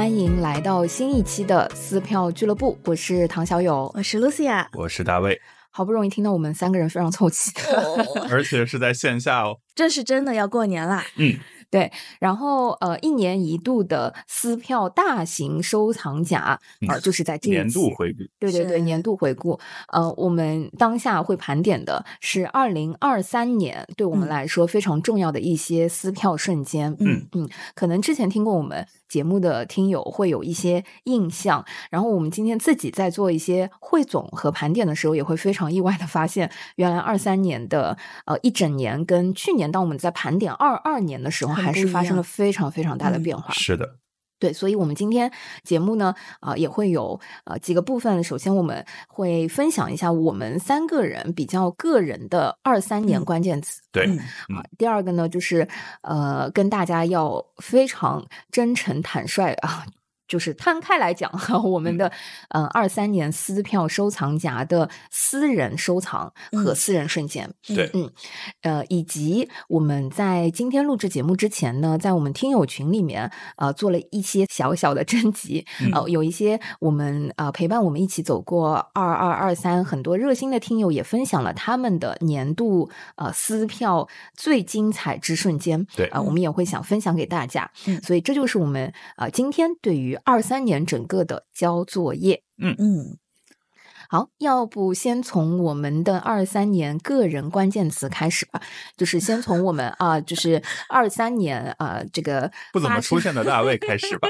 欢迎来到新一期的撕票俱乐部，我是唐小友，我是 Lucia，我是大卫。好不容易听到我们三个人非常凑齐，而且是在线下哦，这是真的要过年啦。嗯。对，然后呃，一年一度的撕票大型收藏夹，呃，就是在这年度回顾。对对对，年度回顾。呃，我们当下会盘点的是二零二三年对我们来说非常重要的一些撕票瞬间。嗯嗯，可能之前听过我们。节目的听友会有一些印象，然后我们今天自己在做一些汇总和盘点的时候，也会非常意外的发现，原来二三年的呃一整年跟去年当我们在盘点二二年的时候，还是发生了非常非常大的变化。是的。对，所以，我们今天节目呢，啊，也会有呃几个部分。首先，我们会分享一下我们三个人比较个人的二三年关键词。对，啊，第二个呢，就是呃，跟大家要非常真诚坦率啊。就是摊开来讲哈，我们的嗯二三年撕票收藏夹的私人收藏和私人瞬间，对，嗯，呃，以及我们在今天录制节目之前呢，在我们听友群里面呃做了一些小小的征集，呃，有一些我们呃陪伴我们一起走过二二二三很多热心的听友也分享了他们的年度呃撕票最精彩之瞬间，对。啊，我。们也会想分享给大家，所以这就是我们啊今天对于。二三年整个的交作业，嗯嗯，好，要不先从我们的二三年个人关键词开始吧，就是先从我们 啊，就是二三年啊，这个不怎么出现的大卫开始吧。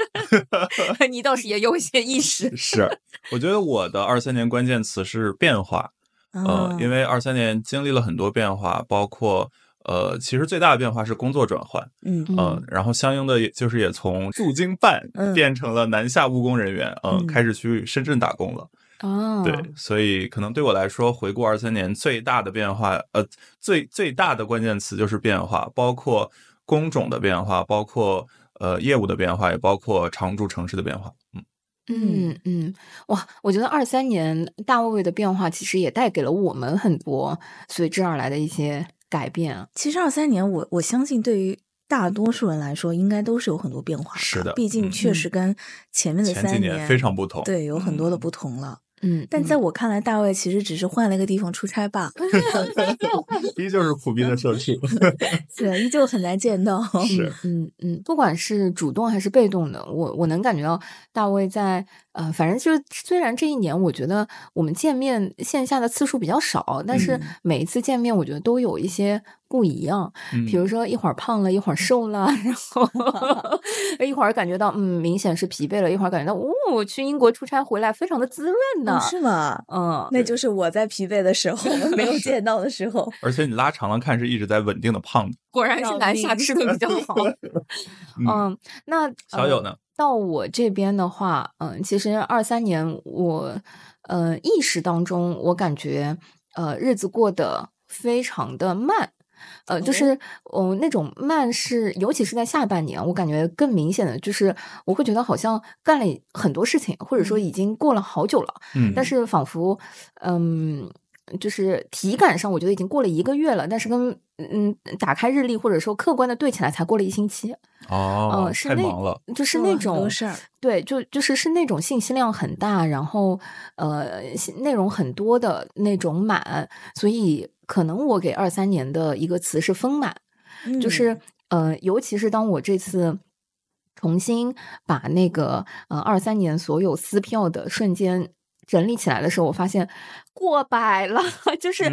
你倒是也有一些意识。是，我觉得我的二三年关键词是变化，呃，因为二三年经历了很多变化，包括。呃，其实最大的变化是工作转换，嗯嗯，然后相应的也就是也从驻京办变成了南下务工人员，嗯，开始去深圳打工了。哦，对，所以可能对我来说，回顾二三年最大的变化，呃，最最大的关键词就是变化，包括工种的变化，包括呃业务的变化，也包括常住城市的变化。嗯嗯嗯，哇，我觉得二三年大卫卫的变化其实也带给了我们很多随之而来的一些。改变啊！其实二三年，我我相信对于大多数人来说，应该都是有很多变化。是的，毕竟确实跟前面的三年非常不同。对，有很多的不同了。嗯，但在我看来，大卫其实只是换了一个地方出差吧，依旧是苦逼的社畜，对，依旧很难见到。是，嗯嗯，不管是主动还是被动的，我我能感觉到大卫在呃，反正就是虽然这一年我觉得我们见面线下的次数比较少，但是每一次见面，我觉得都有一些。不一样，比如说一会儿胖了，一会儿瘦了，然后 一会儿感觉到嗯明显是疲惫了，一会儿感觉到哦去英国出差回来非常的滋润呢，是吗？嗯，那就是我在疲惫的时候没有见到的时候 而且你拉长了看是一直在稳定的胖的，果然是南下吃的比较好。嗯，那小友呢？到我这边的话，嗯，其实二三年我呃意识当中，我感觉呃日子过得非常的慢。呃，就是嗯，那种慢是，尤其是在下半年，我感觉更明显的就是，我会觉得好像干了很多事情，或者说已经过了好久了，嗯，但是仿佛，嗯，就是体感上我觉得已经过了一个月了，但是跟嗯打开日历或者说客观的对起来才过了一星期，哦，太忙了，就是那种事儿，对，就就是是那种信息量很大，然后呃内容很多的那种满，所以。可能我给二三年的一个词是丰满，就是呃，尤其是当我这次重新把那个呃二三年所有撕票的瞬间整理起来的时候，我发现。过百了，就是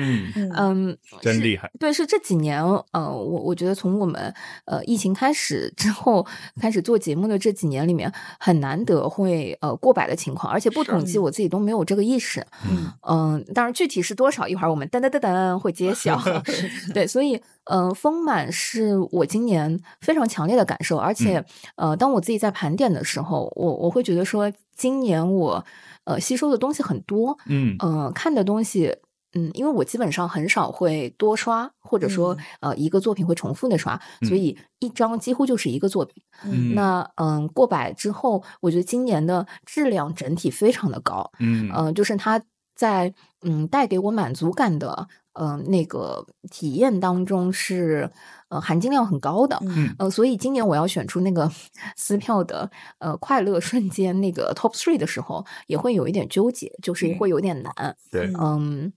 嗯，真厉害。对，是这几年，呃，我我觉得从我们呃疫情开始之后开始做节目的这几年里面，很难得会呃过百的情况，而且不统计我自己都没有这个意识。嗯嗯，当然具体是多少，一会儿我们噔噔噔噔会揭晓。对，所以嗯，丰满是我今年非常强烈的感受，而且呃，当我自己在盘点的时候，我我会觉得说，今年我。呃，吸收的东西很多，嗯，呃，看的东西，嗯，因为我基本上很少会多刷，或者说，呃，一个作品会重复的刷，所以一张几乎就是一个作品。嗯，那，嗯，过百之后，我觉得今年的质量整体非常的高，嗯，呃，就是它在，嗯，带给我满足感的。呃那个体验当中是呃含金量很高的。嗯呃，所以今年我要选出那个 撕票的呃快乐瞬间那个 top three 的时候，也会有一点纠结，就是会有点难。对，嗯，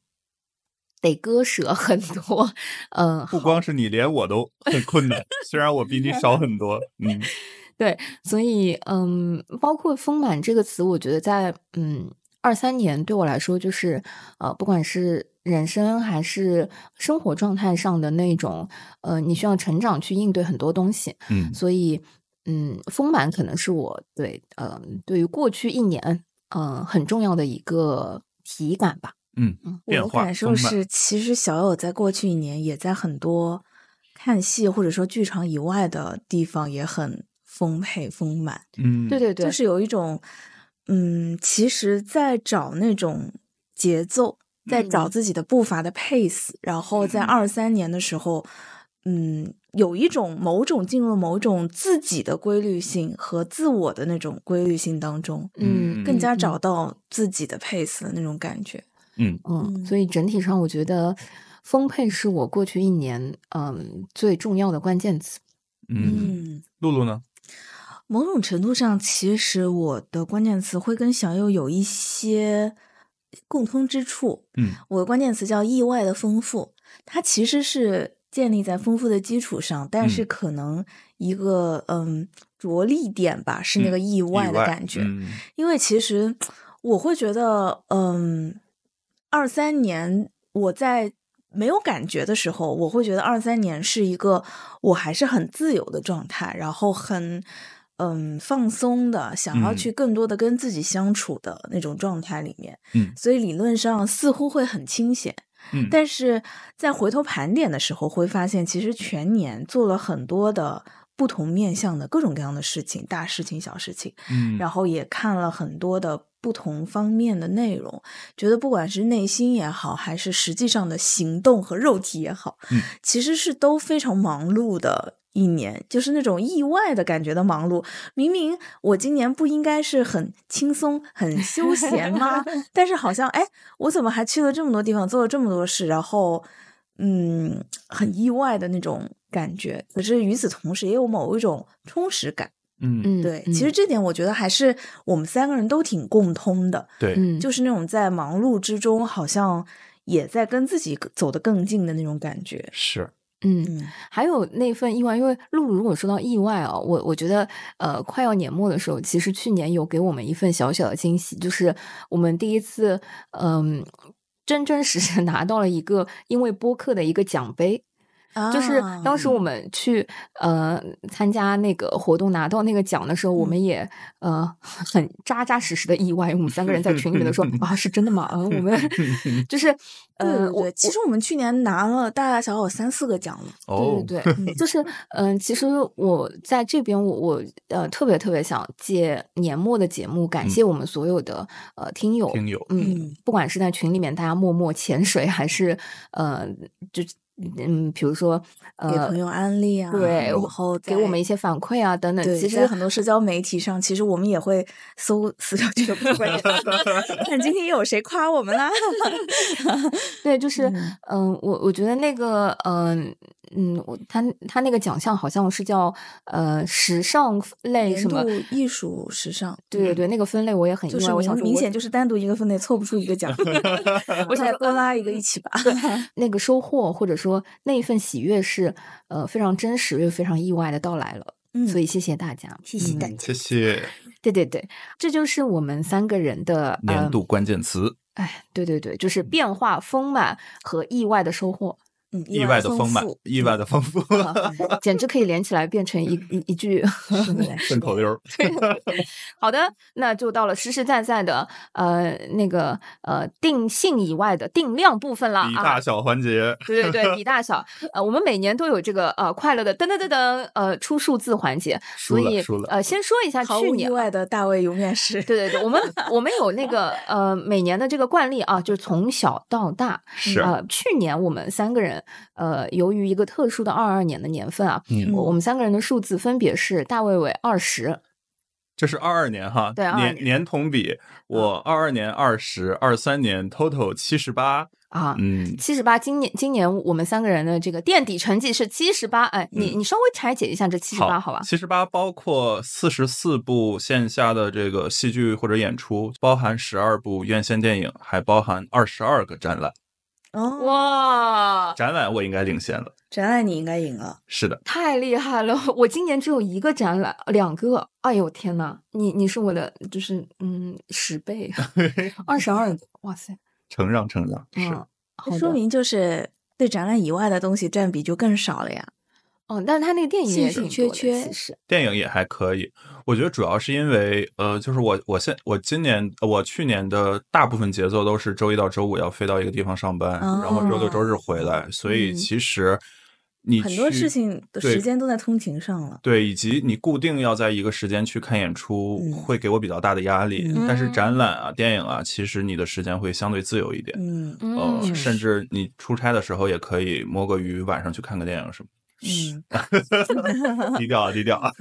得割舍很多。嗯，不光是你，连我都很困难。虽然我比你少很多，嗯，对，所以嗯，包括“丰满”这个词，我觉得在嗯二三年对我来说，就是呃，不管是人生还是生活状态上的那种呃，你需要成长去应对很多东西。嗯所以嗯，丰满可能是我对呃对于过去一年嗯、呃很重要的一个体感吧。嗯，我的感受是，其实小友在过去一年也在很多看戏或者说剧场以外的地方也很丰沛丰满，嗯，对对对，就是有一种，嗯，其实在找那种节奏，在找嗯自己的步伐的 pace，、然后在嗯二三年的时候，嗯，有一种某种进入某种自己的规律性和自我的那种规律性当中，嗯更加嗯找到自己的 pace 的那种感觉。嗯嗯，嗯所以整体上，我觉得丰沛是我过去一年嗯最重要的关键词。嗯，嗯，露露呢？某种程度上，其实我的关键词会跟小右有一些共通之处。嗯我的关键词叫意外的丰富，它其实是建立在丰富的基础上，但是嗯可能一个嗯着力点吧，是那个意外的感觉。嗯因为其实我会觉得，嗯，二三年我在没有感觉的时候，我会觉得二三年是一个我还是很自由的状态，然后很嗯放松的，想要嗯去更多的跟自己相处的那种状态里面。嗯所以理论上似乎会很清闲。嗯，但是在回头盘点的时候，会发现其实全年做了很多的不同面向的各种各样的事情，大事情、小事情，嗯，然后也看了很多的不同方面的内容，觉得不管是内心也好，还是实际上的行动和肉体也好，嗯其实是都非常忙碌的。一年就是那种意外的感觉的忙碌，明明我今年不应该是很轻松、很休闲吗？但是好像哎，我怎么还去了这么多地方，做了这么多事，然后嗯，很意外的那种感觉。可是与此同时，也有某一种充实感。嗯嗯，对，嗯其实这点我觉得还是我们三个人都挺共通的，对，嗯就是那种在忙碌之中，好像也在跟自己走得更近的那种感觉。是，嗯。嗯还有那份意外，因为露露如果说到意外啊，我我觉得呃，快要年末的时候，其实去年有给我们一份小小的惊喜，就是我们第一次嗯、真真实实拿到了一个因为播客的一个奖杯。就是啊当时我们去呃参加那个活动拿到那个奖的时候，我们也呃很扎扎实实的意外。我们三个人在群里面都说 啊，是真的吗？嗯，我们 就是对呃，我其实我们去年拿了大大小小三四个奖了。哦，对对对，就是嗯、其实我在这边我，我呃特别特别想借年末的节目，感嗯谢我们所有的呃听友，听友，嗯嗯，不管是在群里面大家默默潜水，还是呃，就嗯，比如说呃给朋，友安利啊，对然后给我们一些反馈啊等等，其实很多社交媒体上，其实我们也会搜私教俱乐部的关键词，看今天又有谁夸我们啦。对，就是嗯嗯、我我觉得那个嗯嗯，我他他那个奖项好像是叫呃时尚类年什么度。艺术时尚，对对对，那个分类我也很意外。就是我想说明明显就是单独一个分类凑不出一个奖，我想多拉一个一起吧。那个收获或者说那一份喜悦是呃非常真实又非常意外的到来了，嗯所以谢谢大家，嗯谢谢大家谢谢对对对，这就是我们三个人的呃年度关键词，哎，对对对，就是变化、丰满和意外的收获，嗯，意外的丰丰满，意外的丰富，简直可以连起来变成一一一句。顺口溜儿。好的，那就到了实实在在的呃那个呃定性以外的定量部分了啊。比大小环节，对对对，比大小，呃，我们每年都有这个呃快乐的噔噔噔噔呃出数字环节，所以呃先说一下去年意外的大卫永远是，对对对，我们我们有那个呃每年的这个惯例啊，就是从小到大。是呃，去年我们三个人呃，由于一个特殊的二二年的年份啊，嗯我我们三个人的数字分别是大卫伟二十，这是二二年哈，对22年年年同比，我二二年二十，二三年 total 七十八，啊。嗯，七十八，今年今年我们三个人的这个垫底成绩是七十八。哎，你你稍微拆解一下这七十八，好吧？七十八包括四十四部线下的这个戏剧或者演出，包含十二部院线电影，还包含二十二个展览。哦，哇，展览我应该领先了，展览你应该赢了。是的，太厉害了！我今年只有一个展览，两个。哎呦天呐，你你是我的就是嗯十倍，二十二个，哇塞！承让承让，是。嗯，说明就是对展览以外的东西占比就更少了呀。哦，但是他那个电影也兴挺缺缺其实电影也还可以，我觉得主要是因为呃，就是我我现我今年呃我去年的大部分节奏都是周一到周五要飞到一个地方上班，然后周六周日回来，所以嗯其实你很多事情的时间都在通勤上了。对，以及你固定要在一个时间去看演出，嗯会给我比较大的压力。嗯但是展览啊、电影啊，其实你的时间会相对自由一点。嗯呃，嗯甚至你出差的时候也可以摸个鱼，晚上去看个电影什么。嗯，低调啊，低调啊。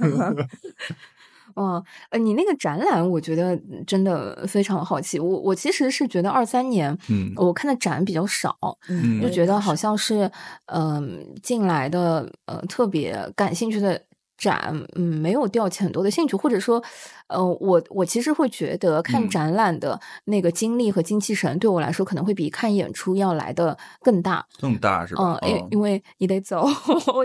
嗯，呃，你那个展览，我觉得真的非常好奇。我我其实是觉得二三年，嗯。我看的展比较少，嗯。就觉得好像是，嗯、进来的呃特别感兴趣的展，嗯，没有吊起很多的兴趣，或者说，呃，我我其实会觉得看嗯展览的那个精力和精气神，对我来说可能会比看演出要来的更大。更大是吧？嗯，因因为你得走，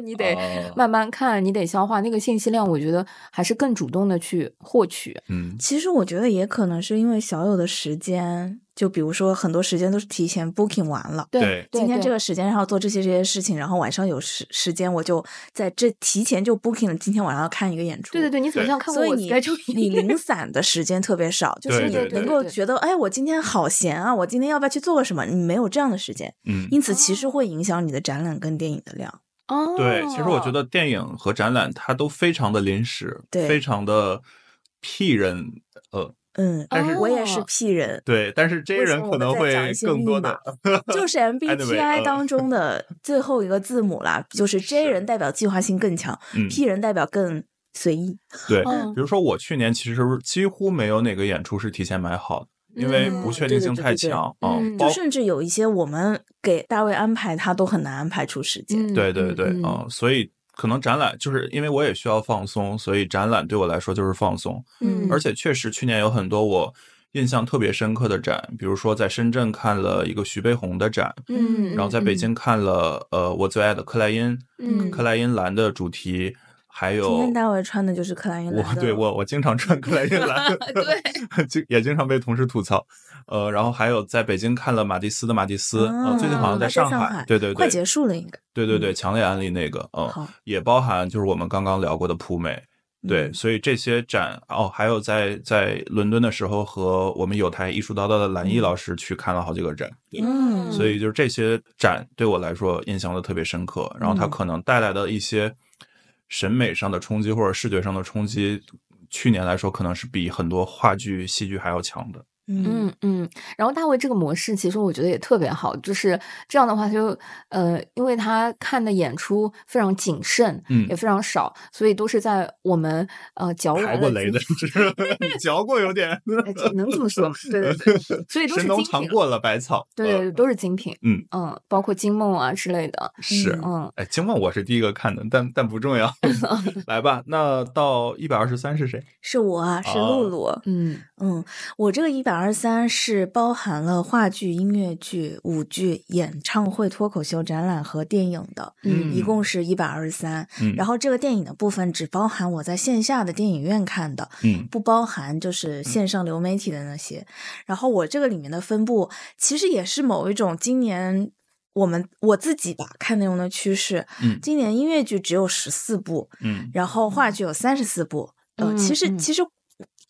你得哦慢慢看，你得消化那个信息量，我觉得还是更主动的去获取。嗯其实我觉得也可能是因为小有的时间，就比如说很多时间都是提前 booking 完了。对对，今天这个时间然后做这些这些事情，然后晚上有时时间，我就在这提前就 booking 了，今天晚上要看一个演出。对对对，你怎么对像看过我所以你你 零散的时间特别少，就是你能够觉得，哎，我今天好闲啊，我今天要不要去做个什么？你没有这样的时间，嗯，因此其实会影响你的展览跟电影的量。哦，对，其实我觉得电影和展览它都非常的临时，对非常的屁人，呃，嗯，但是我也是。哦 P 人，对，但是 J 人可能会更多的，就是 MBTI 呃当中的最后一个字母啦，就是 J 人代表计划性更强嗯，P 人代表更随意。对，嗯比如说我去年其实几乎没有哪个演出是提前买好的，因为嗯不确定性太强。啊甚至有一些我们给大卫安排，他都很难安排出时间。嗯。对对对，嗯嗯，所以可能展览就是因为我也需要放松，所以展览对我来说就是放松，嗯。而且确实去年有很多我印象特别深刻的展，比如说在深圳看了一个徐悲鸿的展，嗯，然后在北京看了呃我最爱的克莱因，嗯。克莱因蓝的主题，还有今天大卫穿的就是克莱因蓝，我对我我经常穿克莱因蓝，对，经也经常被同事吐槽。呃，然后还有在北京看了马蒂斯的马蒂斯，啊呃，最近好像在上上海对对对，快结束了应该。对对对，强烈安利那个，嗯好，也包含就是我们刚刚聊过的普美。对，嗯所以这些展哦，还有在在伦敦的时候和我们有台艺术叨叨的蓝毅老师去看了好几个展，嗯，所以就是这些展对我来说印象都特别深刻，然后它嗯可能带来的一些审美上的冲击或者视觉上的冲击，去年来说可能是比很多话剧、戏剧还要强的。嗯嗯嗯，然后大卫这个模式其实我觉得也特别好，就是这样的话，他就呃，因为他看的演出非常谨慎，嗯也非常少，所以都是在我们呃嚼过雷的，是不是嚼过有点，哎能这么说吗？对对对，所以都是神农精品。尝过了百草。呃对对对，都是精品。嗯嗯，包括金梦啊之类的。是，嗯，哎，金梦我是第一个看的，但但不重要。来吧，那到一百二十三是谁？是我啊，是哦露露。嗯嗯，我这个一百二十三是包含了话剧、音乐剧、舞剧、演唱会、脱口秀、展览和电影的，嗯一共是一百二十三。嗯然后这个电影的部分只包含我在线下的电影院看的，嗯不包含就是线上流媒体的那些。然后我这个里面的分布，其实也是某一种今年我们我自己吧看内容的趋势。嗯今年音乐剧只有十四部，嗯然后话剧有三十四部。其实嗯其实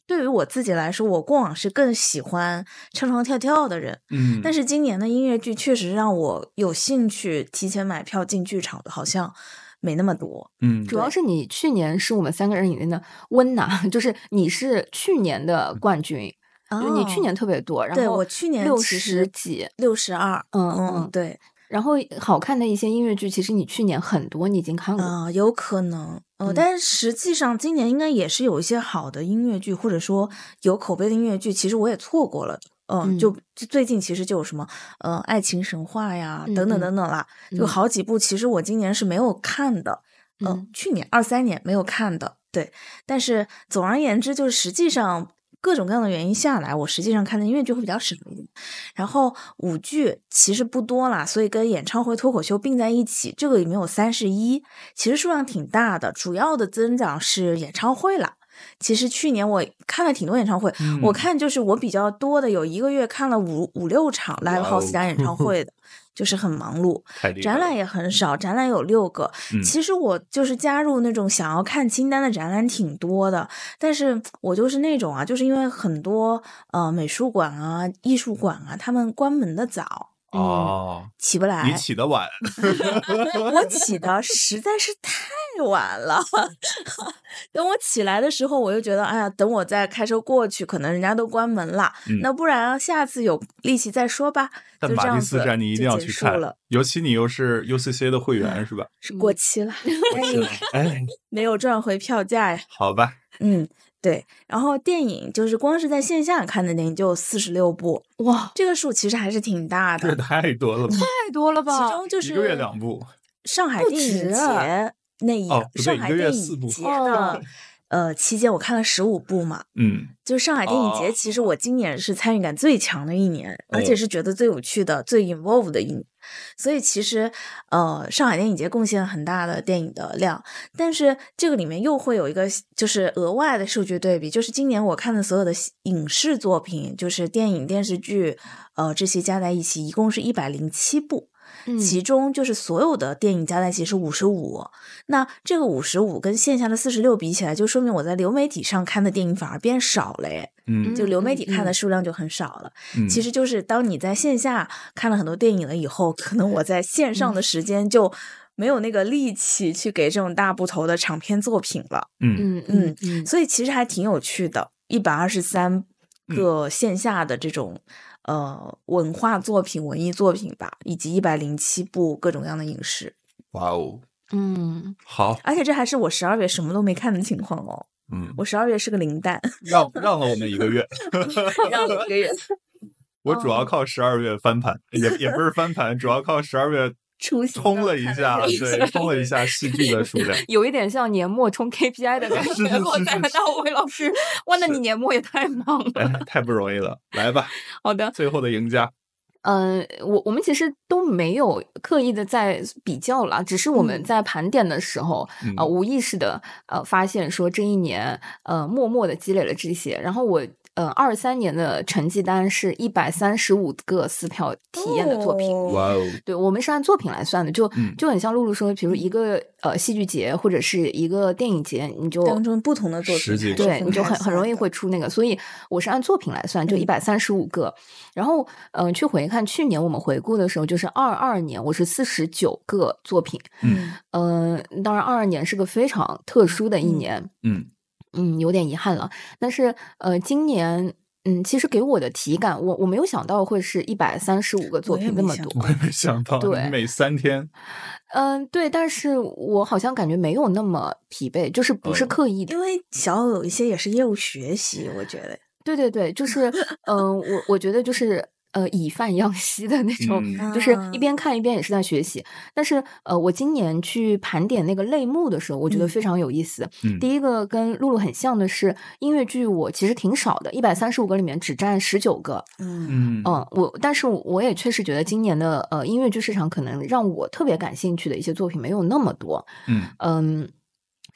对于我自己来说，我过往是更喜欢唱唱跳跳的人，嗯，但是今年的音乐剧确实让我有兴趣提前买票进剧场的，好像没那么多。嗯主要是你去年是我们三个人里面的温拿，就是你是去年的冠军，就你去哦年特别多，然后对我去年六其十几，六十二，嗯嗯嗯，对。然后好看的一些音乐剧，其实你去年很多你已经看过，啊、有可能，呃，嗯但是实际上今年应该也是有一些好的音乐剧，或者说有口碑的音乐剧，其实我也错过了。嗯，嗯就就最近其实就有什么呃爱情神话呀，嗯等等嗯等等啦，就嗯好几部，其实我今年是没有看的。呃嗯去年二三年没有看的，对。但是总而言之，就是实际上各种各样的原因下来，我实际上看的音乐剧会比较少一点。然后舞剧其实不多啦，所以跟演唱会、脱口秀并在一起，这个里面有三十一，其实数量挺大的。主要的增长是演唱会啦。其实去年我看了挺多演唱会，嗯我看就是我比较多的，有一个月看了五五六场 live house 加演唱会的，就是很忙碌。展览也很少，展览有六个。嗯其实我就是加入那种想要看清单的展览挺多的，但是我就是那种啊，就是因为很多呃美术馆啊、艺术馆啊，他们关门的早，哦，起不来。你起得晚，我起的实在是太晚了。等我起来的时候，我就觉得，哎呀，等我再开车过去，可能人家都关门了。嗯那不然下次有力气再说吧。但马蒂就这样子斯站你一定要去看了，，尤其你又是 UCC 的会员是吧？是过期了，哎，没有赚回票价呀。好吧，嗯，对。然后电影就是光是在线下看的电影就有四十六部，哇，这个数其实还是挺大的。太多了吧？太多了吧？其中就是一个月两部，上海电影节那一、哦不对上海一个月电四部影节哦的呃期间，我看了十五部嘛。嗯，就上海电影节，哦其实我今年是参与感最强的一年，而且哦是觉得最有趣的、最 involve 的一年。所以其实，呃，上海电影节贡献了很大的电影的量，但是这个里面又会有一个就是额外的数据对比，就是今年我看的所有的影视作品，就是电影、电视剧，呃，这些加在一起，一共是一百零七部。嗯其中就是所有的电影加在一起是五十五，那这个五十五跟线下的四十六比起来，就说明我在流媒体上看的电影反而变少了耶。嗯就流媒体看的数量就很少了。嗯，其实就是当你在线下看了很多电影了以后，可能我在线上嗯的时间就没有那个力气去给这种大部头的长篇作品了。嗯嗯嗯嗯，所以其实还挺有趣的，一百二十三个线下的这种、呃文化作品、文艺作品吧，以及一百零七部各种各样的影视，哇哦，嗯，好，而且这还是我十二月什么都没看的情况哦。嗯，我十二月是个零蛋，让让了我们一个月 让了一个月。我主要靠十二月翻盘，也也不是翻盘，主要靠十二月出行冲了一下，看了一对，下冲了一 下戏剧的数量。有一点像年末冲 KPI 的感是是觉。我在大卫老师，哇，那你年末也太忙了。哎，太不容易了，来吧，好的，最后的赢家，嗯，我我们其实都没有刻意的在比较了，只是我们嗯在盘点的时候，嗯呃，无意识的呃发现说这一年呃默默的积累了这些，然后我呃二三年的成绩单是一百三十五个撕票体验的作品。哦哇哦，对，我们是按作品来算的，就、嗯就很像露露说，比如一个呃戏剧节或者是一个电影节，你就当中不同的作品十几个还是对，你就很很容易会出那个，所以我是按作品来算，就嗯一百三十五个。然后，嗯、去回看去年我们回顾的时候，就是二二年我是四十九个作品。嗯嗯、当然二二年是个非常特殊的一嗯年，嗯嗯，有点遗憾了。但是呃，今年。嗯，其实给我的体感，我我没有想到会是一百三十五个作品那么多。我也没想到，对每三天，嗯，对，但是我好像感觉没有那么疲惫，就是不是嗯刻意的。因为小有有一些也是业务学习，我觉得对对对，就是，嗯、我我觉得就是，呃，以饭养吸的那种，嗯就是啊一边看一边也是在学习。但是，呃，我今年去盘点那个类目的时候，我觉得嗯非常有意思。嗯第一个跟露露很像的是，音乐剧我其实挺少的，一百三十五个里面只占十九个。嗯嗯嗯，我但是我也确实觉得今年的呃音乐剧市场可能让我特别感兴趣的一些作品没有那么多。嗯嗯，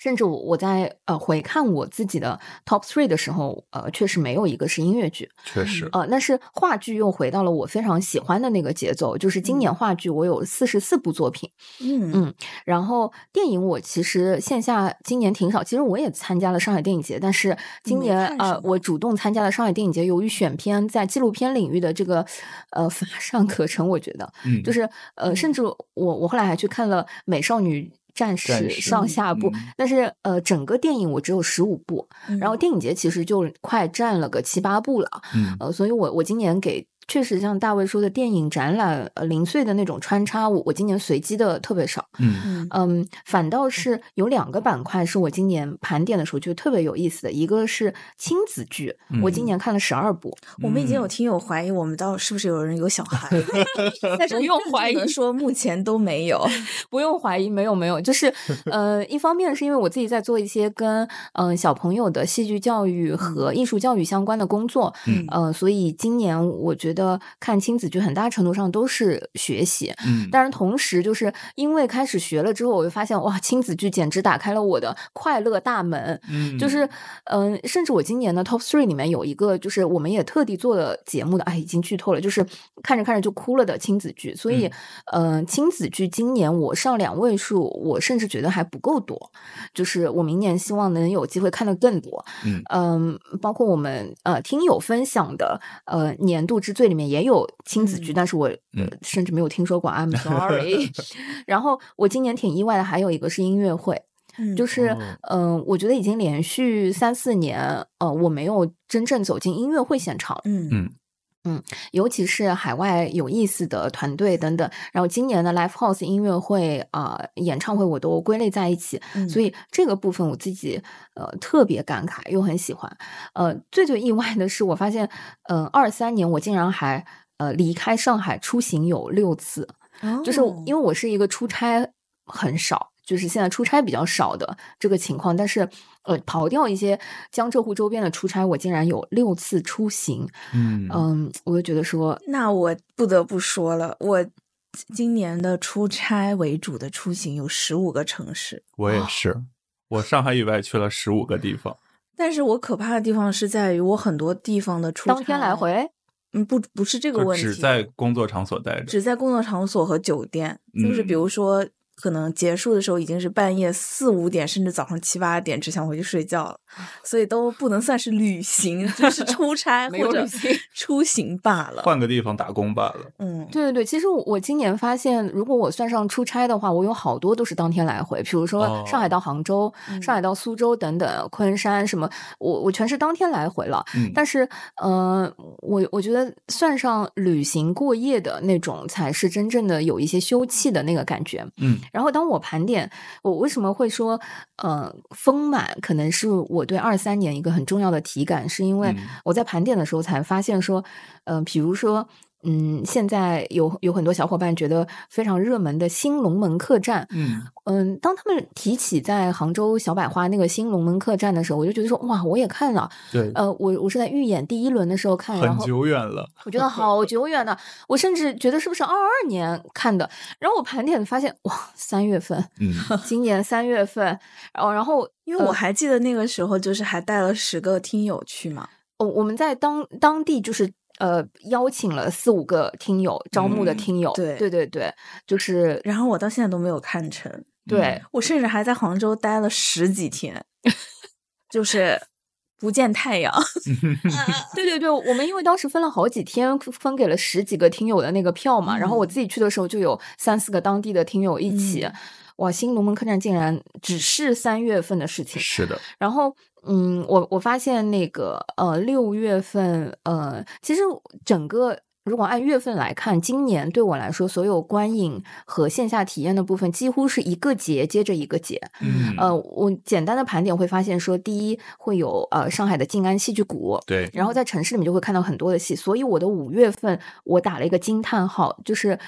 甚至我我在呃回看我自己的 top three 的时候，呃，确实没有一个是音乐剧。确实，呃，但是话剧又回到了我非常喜欢的那个节奏，就是今年话剧我有四十四部作品，嗯。嗯然后电影我其实线下今年挺少，其实我也参加了上海电影节，但是今年呃我主动参加了上海电影节，由于选片在纪录片领域的这个呃乏善可陈，我觉得。嗯，就是呃，甚至我我后来还去看了《美少女战士战》士上下部，嗯但是呃整个电影我只有十五部，然后电影节其实就快占了个七八部了。嗯呃，所以我我今年给确实像大卫说的，电影展览呃零碎的那种穿插，我我今年随机的特别少。嗯。嗯。嗯，反倒是有两个板块是我今年盘点的时候觉得特别有意思的，一个是亲子剧，我今嗯。年看了十二部。我们已经有听友怀疑我们到是不是有人有小孩，但是不用怀疑说目前都没有。不用怀疑，没有没有，就是呃，一方面是因为我自己在做一些跟嗯、呃小朋友的戏剧教育和艺术教育相关的工作，嗯。呃，所以今年我觉得看亲子剧很大程度上都是学习。嗯，但是，同时就是因为开始学了之后，我就发现哇，亲子剧简直打开了我的快乐大门。嗯就是，嗯、甚至我今年的 Top Three 里面有一个，就是我们也特地做了节目的，哎，已经剧透了，就是看着看着就哭了的亲子剧。所以，嗯、亲子剧今年我上两位数，我甚至觉得还不够多，就是我明年希望能有机会看得更多。嗯嗯，包括我们呃听友分享的呃年度之最里面也有亲子剧，嗯但是我、甚至没有听说过，I'm sorry。然后我今年挺意外的，还有一个是音乐会，嗯就。是哦。嗯、呃我觉得已经连续三四年，呃，我没有真正走进音乐会现场，嗯嗯尤其是海外有意思的团队等等。然后今年的 Live House 音乐会啊、呃演唱会我都归类在一起，嗯所以这个部分我自己呃特别感慨，又很喜欢。呃，最最意外的是，我发现，嗯、呃，二三年我竟然还呃离开上海出行有六次，就是哦因为我是一个出差很少，就是现在出差比较少的这个情况，但是呃，刨掉一些江浙沪周边的出差，我竟然有六次出行，嗯嗯，我就觉得说，那我不得不说了，我今年的出差为主的出行有十五个城市，我也是，我上海以外去了十五个地方。但是我可怕的地方是在于我很多地方的出差当天来，回，嗯，不不是这个问题，只在工作场所待着。只在工作场所和酒店，就是比嗯如说。可能结束的时候已经是半夜四五点，甚至早上七八点，只想回去睡觉了，所以都不能算是旅行，就是出差或者旅行 出行罢了。换个地方打工罢了。嗯，对对对，其实我我今年发现，如果我算上出差的话，我有好多都是当天来回，比如说哦上海到杭州、嗯上海到苏州等等，昆山什么，我我全是当天来回了。嗯，但是，呃，我我觉得算上旅行过夜的那种，才是真正的有一些休憩的那个感觉。嗯然后，当我盘点我为什么会说，呃，丰满，可能是我对二三年一个很重要的体感，是因为嗯我在盘点的时候才发现说，呃，比如说。嗯，现在有有很多小伙伴觉得非常热门的新龙门客栈，嗯嗯，当他们提起在杭州小百花那个新龙门客栈的时候，我就觉得说，哇，我也看了，对，呃，我我是在预演第一轮的时候看，然很后久远了。我觉得好久远呢，我甚至觉得是不是二二年看的，然后我盘点发现，哇，三月份，嗯今年三月份，然后然后因为我还记得那个时候，就是还带了十个听友去嘛。我我们在当当地就是。呃，邀请了四五个听友，招募的嗯听友，对。对对对，就是然后我到现在都没有看成，对，我甚至还在杭州待了十几天，就是不见太阳。对对对，我们因为当时分了好几天，分给了十几个听友的那个票嘛，然后我嗯。自己去的时候就有三四个当地的听友一起，嗯。哇，新龙门客栈竟然只是三月份的事情，是的，然后，嗯，我我发现那个呃六月份，呃，其实整个如果按月份来看，今年对我来说，所有观影和线下体验的部分几乎是一个节接着一个节。嗯呃，我简单的盘点会发现说，第一会有呃上海的静安戏剧谷。对，然后在城市里面就会看到很多的戏，所以我的五月份我打了一个惊叹号，就是，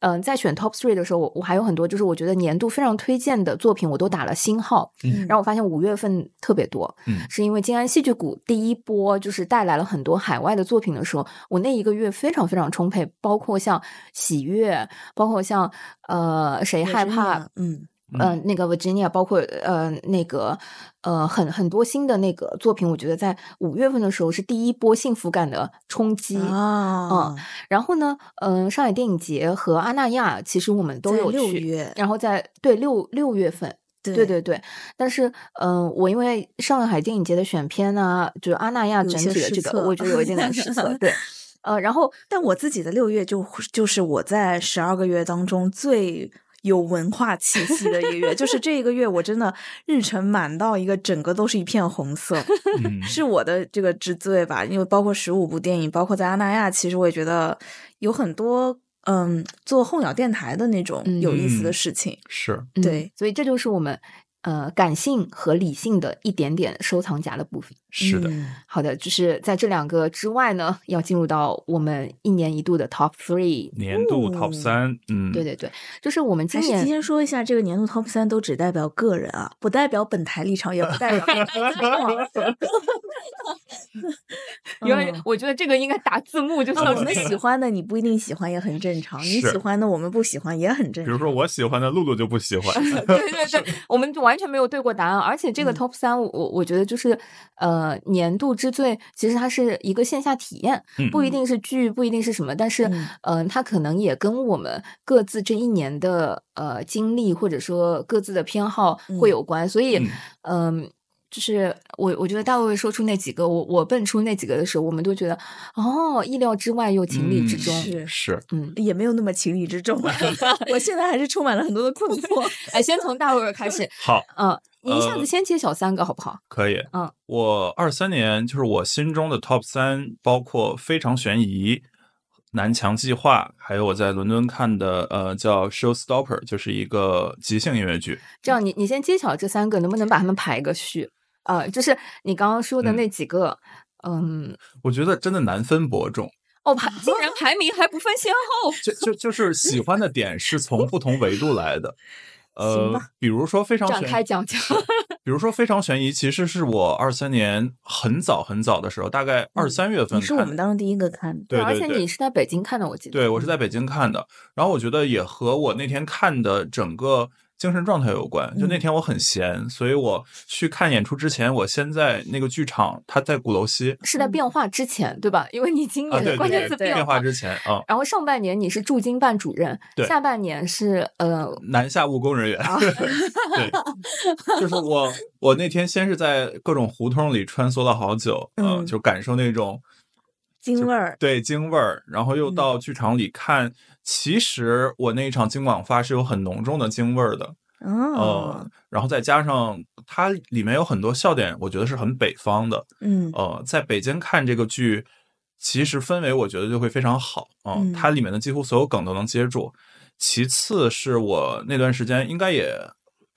嗯、在选 top three 的时候，我我还有很多就是我觉得年度非常推荐的作品，我都打了星号。嗯然后我发现五月份特别多，嗯是因为静安戏剧谷第一波就是带来了很多海外的作品的时候，我那一个月非常非常充沛，包括像喜悦，包括像呃谁害怕，嗯，呃，那个 Virginia，包括呃那个呃很很多新的那个作品，我觉得在五月份的时候是第一波幸福感的冲击。啊，然后呢，嗯、上海电影节和阿那亚其实我们都有去，然后在对六六月份。对对对对，但是，嗯、我因为上海电影节的选片呢，就是阿那亚整体的这个，我觉得有一点点失策。对，呃，然后但我自己的六月就就是我在十二个月当中最有文化气息的一个月。就是这一个月，我真的日程满到一个整个都是一片红色，嗯是我的这个之最吧。因为包括十五部电影，包括在阿那亚，其实我也觉得有很多嗯做候鸟电台的那种有意思的嗯事情。是嗯对所以这就是我们呃感性和理性的一点点收藏夹的部分。是的，嗯好的，就是在这两个之外呢，要进入到我们一年一度的 Top Three。年度哦 Top 三，嗯，对对对，就是我们今年提前说一下，这个年度 Top 三都只代表个人啊，不代表本台立场，也不代表本台情况。原来嗯我觉得这个应该打字幕，就是我们喜欢的你不一定喜欢，也很正常；你喜欢的我们不喜欢，也很正常。比如说我喜欢的露露就不喜欢，对对对，我们就完全没有对过答案，而且这个嗯。Top 三，我我觉得就是呃年度之最，其实它是一个线下体验，嗯不一定是剧，不一定是什么，但是嗯。呃，它可能也跟我们各自这一年的呃经历或者说各自的偏好会有关，所。以嗯。嗯。就是我，我觉得大卫说出那几个，我我蹦出那几个的时候，我们都觉得哦，意料之外又情理之中。嗯是是嗯，也没有那么情理之中。我现在还是充满了很多的困惑。哎，先从大卫儿开始，好，嗯，你一下子呃先揭晓三个好不好？可以，嗯，我二三年就是我心中的 Top 三，包括非常悬疑。南墙计划，还有我在伦敦看的，呃，叫 Showstopper，就是一个即兴音乐剧。这样你你先揭晓这三个，能不能把它们排个序？呃，就是你刚刚说的那几个，嗯，我觉得真的难分伯仲，哦，排竟然排名还不分先后，就就就是喜欢的点是从不同维度来的。行呃，比如说非常展开讲讲。比如说非常悬疑，其实是我二三年很早很早的时候，大概二三月份你是我。们当中第一个看的，对而且你是在北京看的，我记得。对，我是在北京看的，然后我觉得也和我那天看的整个精神状态有关。就那嗯天我很闲，所以我去看演出之前，我先在那个剧场，它在鼓楼西是在变化之前，对吧？因为你今年的关键词变变化之前啊，然后上半年你是驻京办主任，对下半年是呃南下务工人员。啊对，就是我，我那天先是在各种胡同里穿梭了好久，呃 嗯就感受那种京味儿。对京味儿，然后又嗯到剧场里看。其实我那一场京广发是有很浓重的京味儿的，哦呃，，然后再加上它里面有很多笑点，我觉得是很北方的。嗯呃，在北京看这个剧，其实氛围我觉得就会非常好啊、嗯它里面的几乎所有梗都能接住。其次是我那段时间应该也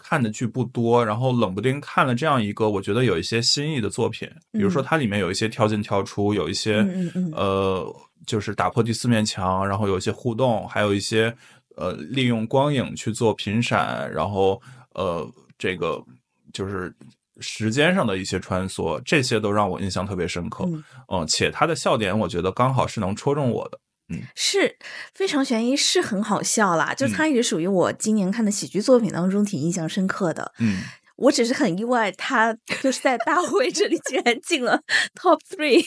看的剧不多，然后冷不丁看了这样一个我觉得有一些新意的作品，比如说嗯它里面有一些跳进跳出，有一些、嗯嗯嗯呃，就是打破第四面墙，然后有一些互动，还有一些呃利用光影去做频闪，然后呃这个就是时间上的一些穿梭，这些都让我印象特别深刻。嗯嗯，且他的笑点，我觉得刚好是能戳中我的。是非常悬疑，是很好笑啦。就嗯它也属于我今年看的喜剧作品当中挺印象深刻的。嗯，我只是很意外，他就是在大会这里竟然进了 top three，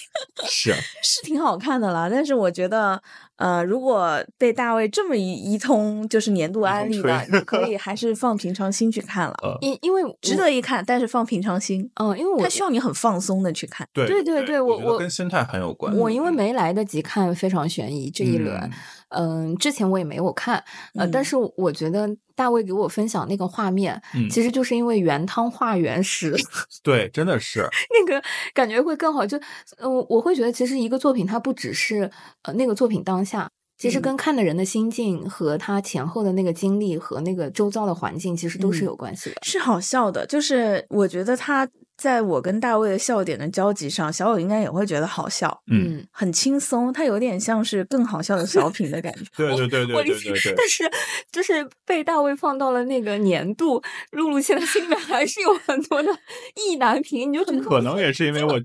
是 是挺好看的啦。但是我觉得，呃，如果被大卫这么一一通就是年度安利的，你可以 还是放平常心去看了，呃，因因为值得一看，但是放平常心，嗯，因为我它需要你很放松的去看。对对对对我我跟心态很有关。我因为没来得及看《非常悬疑》这一轮，嗯、之前我也没有看，呃，但嗯是我觉得大卫给我分享那个画面，嗯其实就是因为原汤化原食，对，真的是，那个感觉会更好。就，呃，我会觉得其实一个作品它不只是呃那个作品当下。其实嗯跟看的人的心境和他前后的那个经历和那个周遭的环境，其实都是嗯有关系的。是好笑的，就是我觉得他在我跟大卫的笑点的交集上，小友应该也会觉得好笑，嗯，很轻松，他有点像是更好笑的小品的感觉。对对对我对对对对，但是就是被大卫放到了那个年度，露露现在心里面还是有很多的 意难平，你就觉得可能也是因为我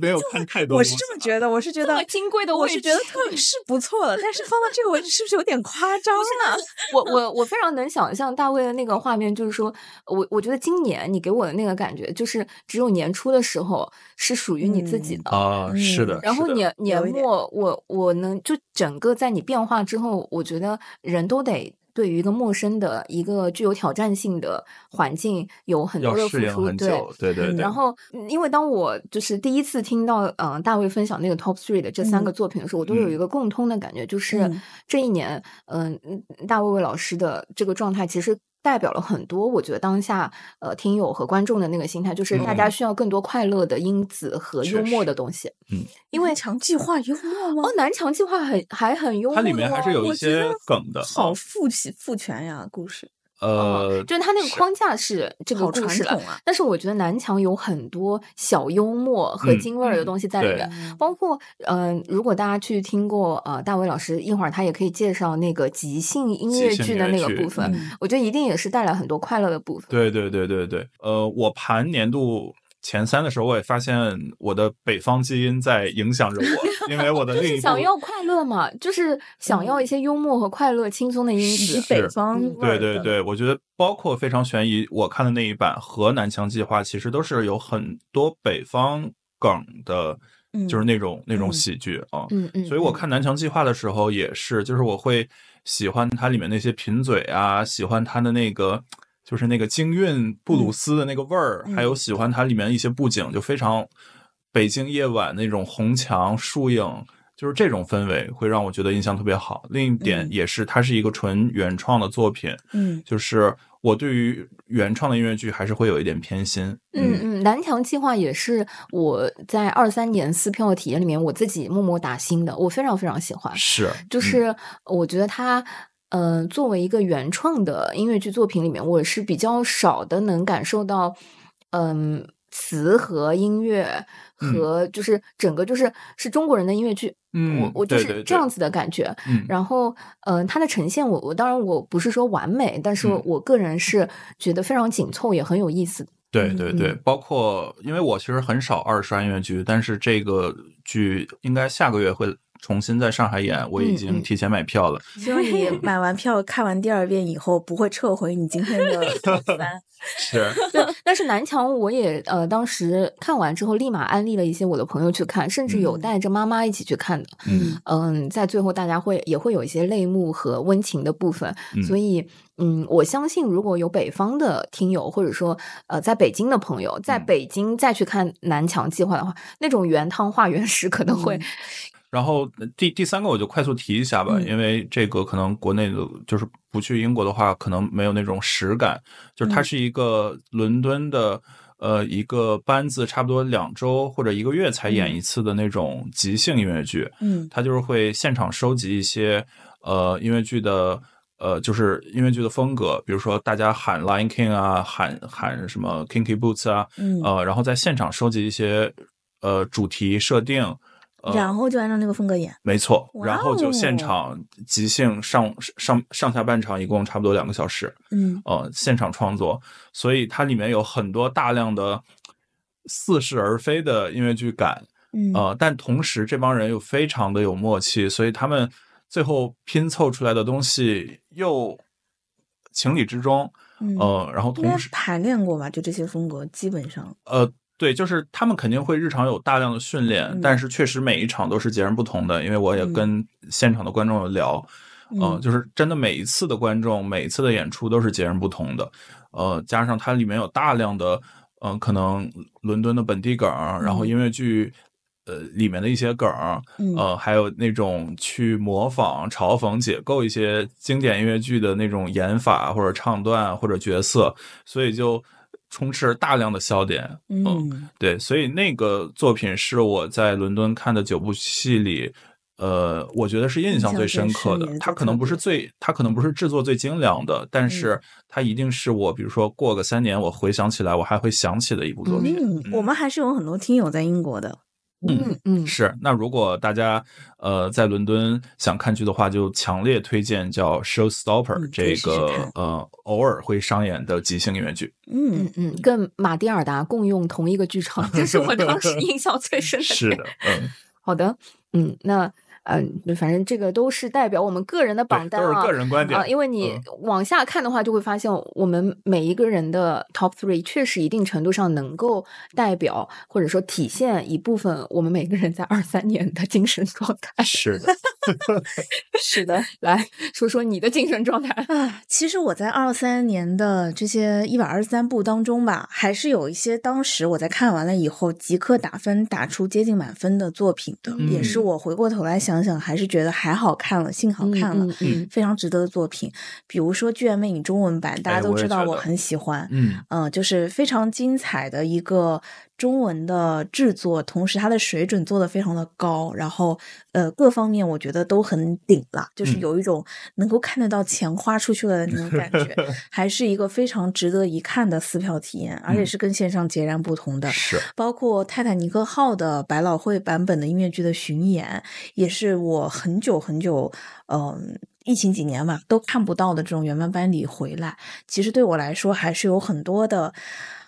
没有看太多。我是这么觉得，我是觉得金贵的，我是觉得特是不错的，但是放到这个位置是不是有点夸张了？我我我非常能想象大卫的那个画面，就是说我我觉得今年你给我的那个感觉，就是只有年初的时候是属于你自己的。啊，是的，嗯然后年年末，我我能就整个在你变化之后，我觉得人都得对于一个陌生的一个具有挑战性的环境有很多的付出，对。对对对。然后，嗯因为当我就是第一次听到嗯、呃大卫分享那个 Top Three 的这三个嗯作品的时候，我都有嗯一个共通的感觉，就是嗯这一年，嗯、大卫魏老师的这个状态其实。代表了很多，我觉得当下呃听友和观众的那个心态，就是大家嗯需要更多快乐的因子和幽默的东西。嗯，因为强计划幽默吗？哦，南强计划很还很幽默哦，它里面还是有一些梗的，好啊父起父权呀，故事呃，就是它那个框架是这个故事了。但是我觉得南墙有很多小幽默和嗯嗯京味儿的东西在里对面，包括嗯、呃如果大家去听过呃大卫老师一会儿他也可以介绍那个即兴音乐剧的那个部分，嗯我觉得一定也是带来很多快乐的部分。对对对对对，呃，我盘年度前三的时候，我也发现我的北方基因在影响着我，因为我的另一部想要快乐嘛，就是想要一些幽默和快乐、轻松的因子。北方对对对，我觉得包括非常悬疑，我看的那一版和南墙计划，其实都是有很多北方梗的，就是那种、那种嗯喜剧啊。嗯嗯，所以我嗯看南墙计划的时候也是，就是我会喜欢它里面那些贫嘴啊，喜欢它的那个就是那个京韵布鲁斯的那个味儿，嗯还有喜欢它里面一些布景，就非常北京夜晚那种红墙树影。就是这种氛围会让我觉得印象特别好。另一点嗯也是，它是一个纯原创的作品，嗯就是我对于原创的音乐剧还是会有一点偏心。嗯嗯，南墙计划也是我在二三年撕票的体验里面，我自己默默打新的，我非常非常喜欢。是，嗯就是我觉得它，呃，作为一个原创的音乐剧作品里面，我是比较少的能感受到，嗯、词和音乐和就是整个就是是中国人的音乐剧，嗯我我就是这样子的感觉。嗯然后，嗯、它的呈现我我当然我不是说完美，但是嗯我个人是觉得非常紧凑，也很有意思。对对对，嗯包括因为我其实很少二刷音乐剧，但是这个剧应该下个月会重新在上海演，我已经提前买票了。希望你买完票看完第二遍以后不会撤回你今天的 top 三。是，对，但是南墙我也呃，当时看完之后立马安利了一些我的朋友去看，甚至有嗯。带着妈妈一起去看的。嗯。嗯，在最后大家会也会有一些泪目和温情的部分，嗯。所以嗯，我相信如果有北方的听友或者说呃在北京的朋友，在嗯。北京再去看南墙计划的话，那种原汤化原石可能会、嗯然后第第三个我就快速提一下吧，嗯因为这个可能国内的就是不去英国的话，可能没有那种实感。就是它嗯是一个伦敦的呃一个班子，差不多两周或者一个月才演嗯一次的那种即兴音乐剧。嗯它就是会现场收集一些呃音乐剧的呃就是音乐剧的风格，比如说大家喊 Lion King 啊，喊喊什么 Kinky Boots 啊，嗯，呃，然后在现场收集一些呃主题设定，呃、然后就按照那个风格演。没错，然后就现哦场即兴上上上下半场一共差不多两个小时，嗯呃，现场创作，所以它里面有很多大量的似是而非的音乐剧感，嗯呃，但同时这帮人又非常的有默契，所以他们最后拼凑出来的东西又情理之中，嗯，呃，然后同时排练过吧？就这些风格基本上。呃，对，就是他们肯定会日常有大量的训练，嗯。但是确实每一场都是截然不同的，因为我也嗯。跟现场的观众有聊，呃，嗯。就是真的每一次的观众，每一次的演出都是截然不同的，呃，加上它里面有大量的，嗯、可能伦敦的本地梗，然后嗯。音乐剧。呃，里面的一些梗，嗯。呃，还有那种去模仿、嘲讽、解构一些经典音乐剧的那种演法或者唱段或者角色，所以就充斥大量的笑点。嗯对，所以那个作品是我在伦敦看的九部戏里，呃，我觉得是印象最深刻的。它可能不是最，它可能不是制作最精良的，但嗯是它一定是我，比如说过个三年，我回想起来，我还会想起的一部作品。嗯，我们还是有很多听友在英国的。嗯嗯是，那如果大家呃在伦敦想看剧的话，就强烈推荐叫《Showstopper、嗯这以试试个呃偶尔会上演的即兴音乐剧。嗯嗯嗯，跟马蒂尔达共用同一个剧场，这是我当时印象最深的。是的，嗯，好的，嗯，那嗯、反正这个都是代表我们个人的榜单啊，是个人观点啊，因为你嗯往下看的话，就会发现我们每一个人的 top three 确实一定程度上能够代表或者说体现一部分我们每个人在二三年的精神状态。是的，是的，来说说你的精神状态啊。其实我在二三年的这些一百二十三部当中吧，还是有一些当时我在看完了以后即刻打分打出接近满分的作品的，嗯也是我回过头来想想，还是觉得还好看了，幸好看了，嗯嗯非常值得的作品。比如说《剧院魅影》中文版，大家哎都知道我很喜欢，嗯嗯，就是非常精彩的一个中文的制作，同时它的水准做得非常的高，然后呃各方面我觉得都很顶了，就是嗯有一种能够看得到钱花出去了的那种感觉，还是一个非常值得一看的撕票体验，而且嗯是跟线上截然不同的。是包括《泰坦尼克号》的百老汇版本的音乐剧的巡演，也是我很久很久，嗯、疫情几年嘛都看不到的这种原班班底回来。其实对我来说，还是有很多的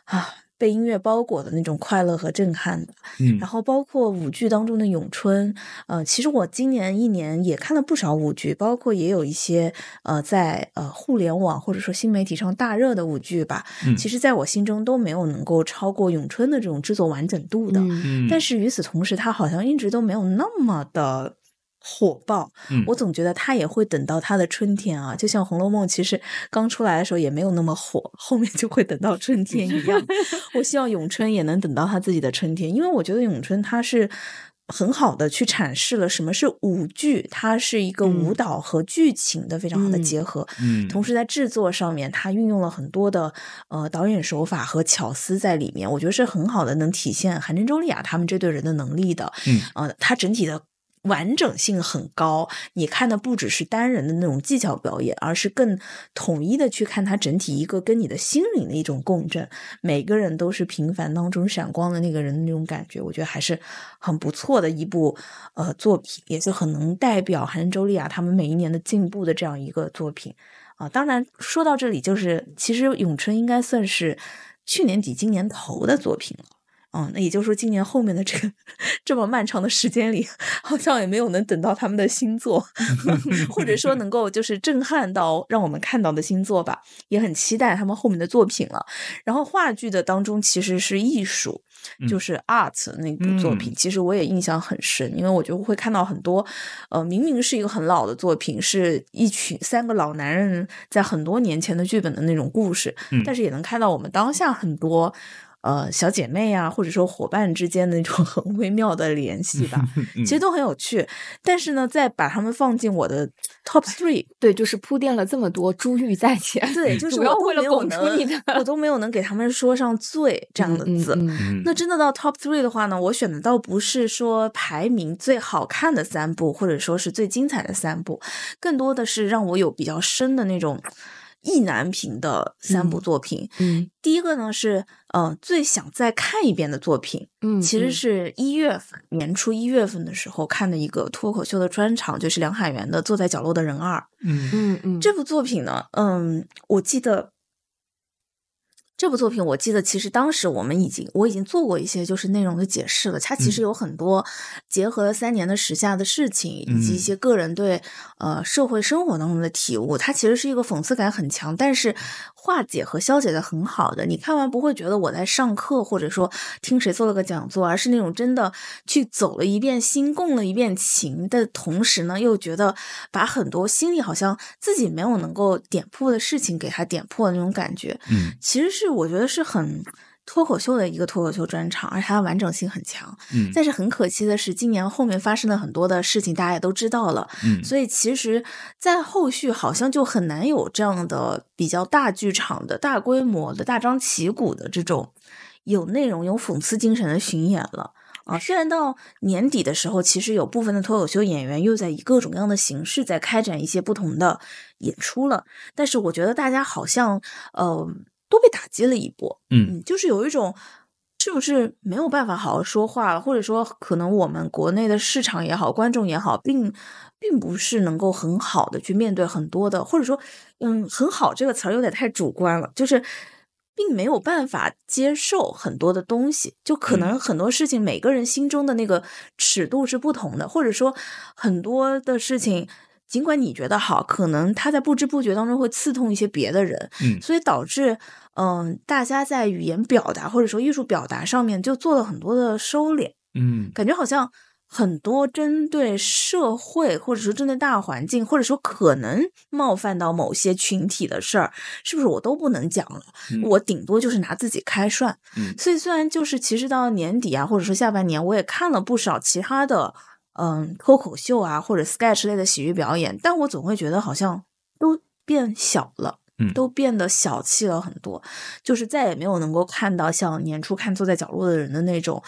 啊被音乐包裹的那种快乐和震撼的。嗯然后包括舞剧当中的咏春，呃，其实我今年一年也看了不少舞剧，包括也有一些呃在呃互联网或者说新媒体上大热的舞剧吧。嗯其实在我心中都没有能够超过咏春的这种制作完整度的。嗯嗯，但是与此同时，它好像一直都没有那么的火爆。嗯我总觉得他也会等到他的春天啊，就像《红楼梦》其实刚出来的时候也没有那么火，后面就会等到春天一样。我希望咏春也能等到他自己的春天，因为我觉得咏春它是。很好的去阐释了什么是舞剧，它是一个舞嗯蹈和剧情的非常好的嗯结合。嗯同时在制作上面，它运用了很多的呃导演手法和巧思在里面，我觉得是很好的能体现韩真、周丽雅他们这对人的能力的。嗯呃，它整体的完整性很高，你看的不只是单人的那种技巧表演，而是更统一的去看它整体一个跟你的心灵的一种共振。每个人都是平凡当中闪光的那个人的那种感觉，我觉得还是很不错的一部呃作品，也是很能代表韩、周丽亚他们每一年的进步的这样一个作品啊。当然说到这里，就是其实咏春应该算是去年底今年头的作品了。嗯，那也就是说，今年后面的这个这么漫长的时间里，好像也没有能等到他们的新作，或者说能够就是震撼到让我们看到的新作吧，也很期待他们后面的作品了。然后话剧的当中其实是艺术，就嗯是 art 那部作品，嗯其实我也印象很深，因为我就会看到很多，呃，明明是一个很老的作品，是一群三个老男人在很多年前的剧本的那种故事，嗯但是也能看到我们当下很多。呃，小姐妹啊，或者说伙伴之间的那种 很微妙的联系吧，嗯其实都很有趣。但是呢，再把它们放进我的 top three，对，就是铺垫了这么多珠玉在前，对，就是我要为了拱出你的我都没有能给他们说上最这样的字。嗯嗯嗯那真的到 top three 的话呢，我选的倒不是说排名最好看的三部，或者说是最精彩的三部，更多的是让我有比较深的那种意难平的三部嗯作品。嗯第一个呢是呃最想再看一遍的作品，嗯，其实嗯是一月份年初一月份的时候看的一个脱口秀的专场，就是梁海源的《坐在角落的人二》。嗯嗯嗯这部作品呢，嗯，我记得这部作品，我记得其实当时我们已经我已经做过一些就是内容的解释了。它其实嗯有很多结合了三年的时下的事情，以及一嗯些个人对呃社会生活当中的体悟。它其实是一个讽刺感很强，但是化解和消解的很好的。你看完不会觉得我在上课，或者说听谁做了个讲座，而是那种真的去走了一遍心，共了一遍情的同时呢，又觉得把很多心里好像自己没有能够点破的事情给它点破的那种感觉。嗯其实是我觉得是很脱口秀的一个脱口秀专场，而且它的完整性很强。嗯但是很可惜的是，今年后面发生了很多的事情，大家也都知道了。嗯所以其实，在后续好像就很难有这样的比较大剧场的大规模的大张旗鼓的这种有内容、有讽刺精神的巡演了。啊，虽然到年底的时候，其实有部分的脱口秀演员又在以各种各样的形式在开展一些不同的演出了，但是我觉得大家好像呃都被打击了一波，嗯。嗯，就是有一种是不是没有办法好好说话了，或者说可能我们国内的市场也好，观众也好，并并不是能够很好的去面对很多的，或者说，嗯，很好这个词儿有点太主观了，就是。并没有办法接受很多的东西，就可能很多事情每个人心中的那个尺度是不同的，或者说很多的事情，尽管你觉得好，可能他在不知不觉当中会刺痛一些别的人，嗯。所以导致嗯，大家在语言表达或者说艺术表达上面就做了很多的收敛，嗯感觉好像很多针对社会，或者说针对大环境，或者说可能冒犯到某些群体的事儿，是不是我都不能讲了？我顶多就是拿自己开涮。嗯所以虽然就是其实到年底啊，或者说下半年，我也看了不少其他的嗯脱口秀啊或者 sketch 类的喜剧表演，但我总会觉得好像都变小了。嗯都变得小气了很多，就是再也没有能够看到像年初看坐在角落的人的那种，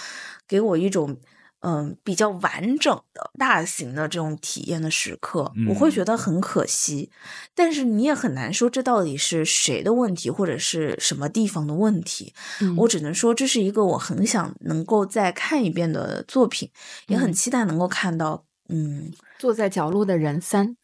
给我一种嗯比较完整的大型的这种体验的时刻，我会觉得很可惜。但是你也很难说这到底是谁的问题，或者是什么地方的问题。嗯我只能说这是一个我很想能够再看一遍的作品，也很嗯期待能够看到。嗯，坐在角落的人三，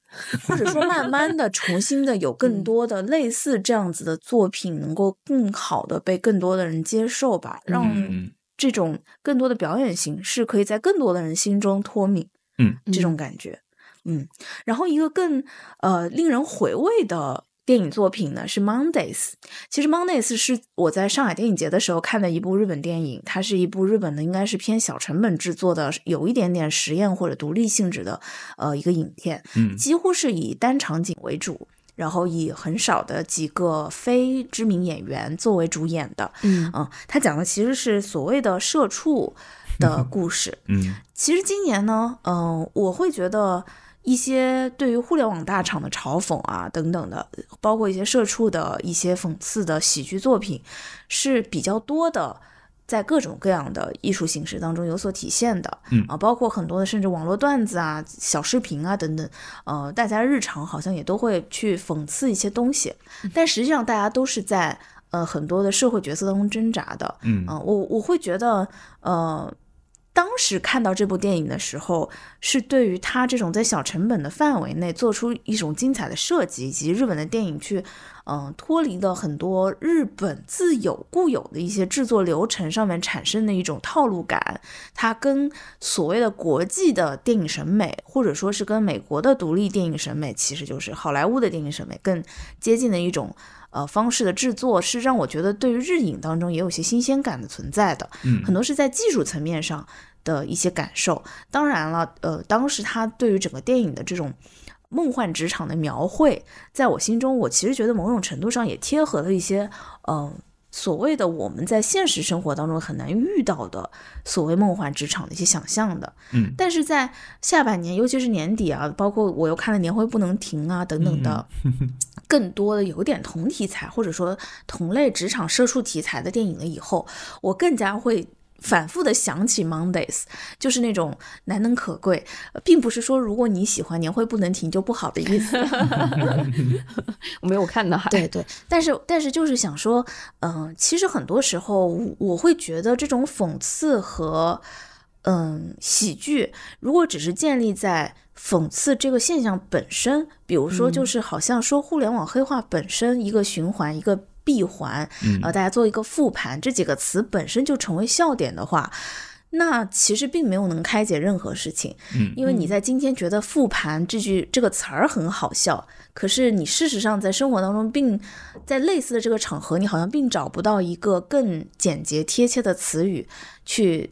或者说慢 慢的重新的有更嗯。多的类似这样子的作品，能够更好的被更多的人接受吧，让嗯这种更多的表演形式可以在更多的人心中脱敏，嗯，这种感觉，嗯，然后一个更呃令人回味的。电影作品呢是 Mondays，其实 Mondays 是我在上海电影节的时候看的一部日本电影，它是一部日本的应该是偏小成本制作的，有一点点实验或者独立性质的呃一个影片，嗯几乎是以单场景为主，然后以很少的几个非知名演员作为主演的。嗯嗯，他讲的其实是所谓的社畜的 故事。嗯其实今年呢，嗯、我会觉得一些对于互联网大厂的嘲讽啊等等的，包括一些社畜的一些讽刺的喜剧作品，是比较多的。在各种各样的艺术形式当中有所体现的，嗯啊，包括很多的甚至网络段子啊、小视频啊等等，呃，大家日常好像也都会去讽刺一些东西，但实际上大家都是在呃很多的社会角色当中挣扎的，嗯嗯、我我会觉得，呃，当时看到这部电影的时候，是对于他这种在小成本的范围内做出一种精彩的设计，以及日本的电影去，嗯、脱离了很多日本自有固有的一些制作流程上面产生的一种套路感，它跟所谓的国际的电影审美，或者说是跟美国的独立电影审美，其实就是好莱坞的电影审美更接近的一种。呃，方式的制作是让我觉得对于日影当中也有些新鲜感的存在的，嗯很多是在技术层面上的一些感受。当然了，呃，当时他对于整个电影的这种梦幻职场的描绘，在我心中，我其实觉得某种程度上也贴合了一些，呃，所谓的我们在现实生活当中很难遇到的所谓梦幻职场的一些想象的。嗯但是在下半年，尤其是年底啊，包括我又看了《年会不能停》啊等等的，更多的有点同题材或者说同类职场社畜题材的电影了以后，我更加会。反复的想起 Mondays，就是那种难能可贵，呃并不是说如果你喜欢年会不能停就不好的意思。我 没有看到哈，对对，但是但是就是想说，嗯、其实很多时候我我会觉得这种讽刺和嗯喜剧，如果只是建立在讽刺这个现象本身，比如说就是好像说互联网黑化本身一个循环一个。闭环，嗯呃，大家做一个复盘，这几个词本身就成为笑点的话，那其实并没有能开解任何事情。嗯因为你在今天觉得“复盘”这句这个词儿很好笑，可是你事实上在生活当中，并在类似的这个场合，你好像并找不到一个更简洁贴切的词语去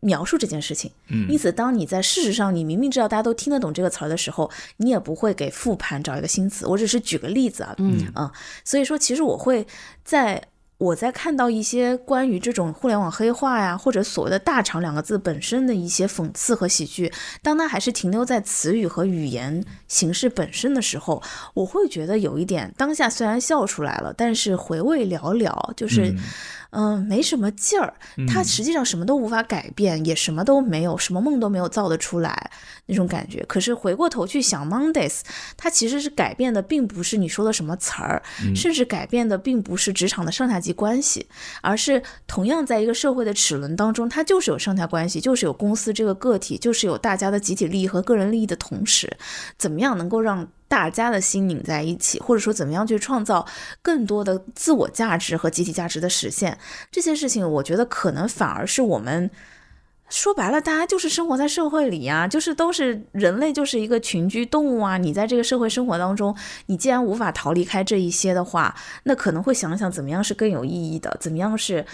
描述这件事情。嗯因此，当你在事实上你明明知道大家都听得懂这个词儿的时候，你也不会给复盘找一个新词。我只是举个例子啊，嗯啊，所以说其实我会在我在看到一些关于这种互联网黑化呀，或者所谓的“大厂”两个字本身的一些讽刺和喜剧，当它还是停留在词语和语言形式本身的时候，我会觉得有一点当下虽然笑出来了，但是回味寥寥，就是嗯嗯、没什么劲儿。他实际上什么都无法改变，也什么都没有，什么梦都没有造得出来那种感觉。可是回过头去想 Mondays，它其实是改变的，并不是你说的什么词儿，甚至改变的并不是职场的上下级关系，而是同样在一个社会的齿轮当中，它就是有上下关系，就是有公司这个个体，就是有大家的集体利益和个人利益的同时，怎么样能够让大家的心拧在一起，或者说怎么样去创造更多的自我价值和集体价值的实现，这些事情，我觉得可能反而是我们。说白了，大家就是生活在社会里呀、就是都是人类，就是一个群居动物啊。你在这个社会生活当中，你既然无法逃离开这一些的话，那可能会想想怎么样是更有意义的，怎么样是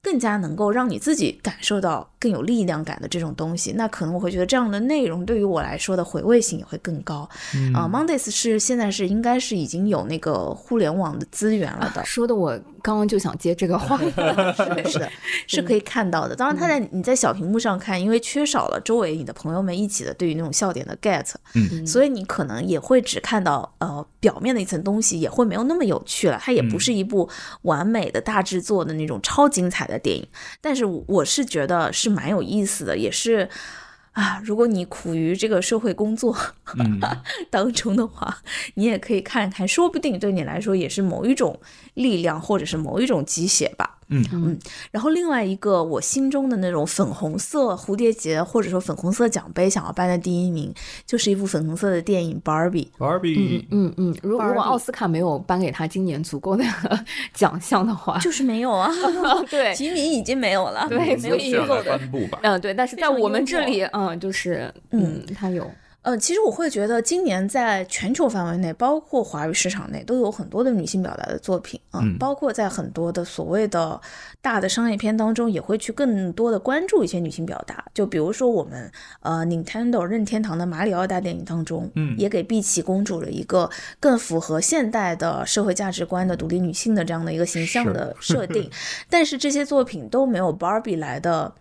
更加能够让你自己感受到更有力量感的这种东西，那可能我会觉得这样的内容对于我来说的回味性也会更高。嗯啊、m o n d a y s 是现在是应该是已经有那个互联网的资源了的。说的我刚刚就想接这个话，是的，是的，是可以看到的。当然，他在你在小屏幕上看，因为缺少了周围你的朋友们一起的对于那种笑点的 get，嗯所以你可能也会只看到呃表面的一层东西，也会没有那么有趣了。它也不是一部完美的大制作的那种超精彩的电影，但是我是觉得是蛮有意思的，也是。啊，如果你苦于这个社会工作嗯 当中的话，你也可以看看，说不定对你来说也是某一种力量，或者是某一种鸡血吧。嗯。嗯，然后另外一个我心中的那种粉红色蝴蝶结或者说粉红色奖杯想要颁的第一名，就是一部粉红色的电影《Barbie》。，Barbie，嗯嗯，如如果奥斯卡没有颁给他今年足够的奖项的话，就是没有啊，对。提名已经没有了，对没有足够的。颁布吧？嗯对，但是在我们这里，嗯，就是嗯，他有呃，其实我会觉得今年在全球范围内，包括华语市场内，都有很多的女性表达的作品啊、嗯包括在很多的所谓的大的商业片当中，也会去更多的关注一些女性表达。就比如说我们呃 Nintendo 任天堂的马里奥大电影当中，嗯也给碧琪公主了一个更符合现代的社会价值观的独立女性的这样的一个形象的 设定。但是这些作品都没有 Barbie 来的。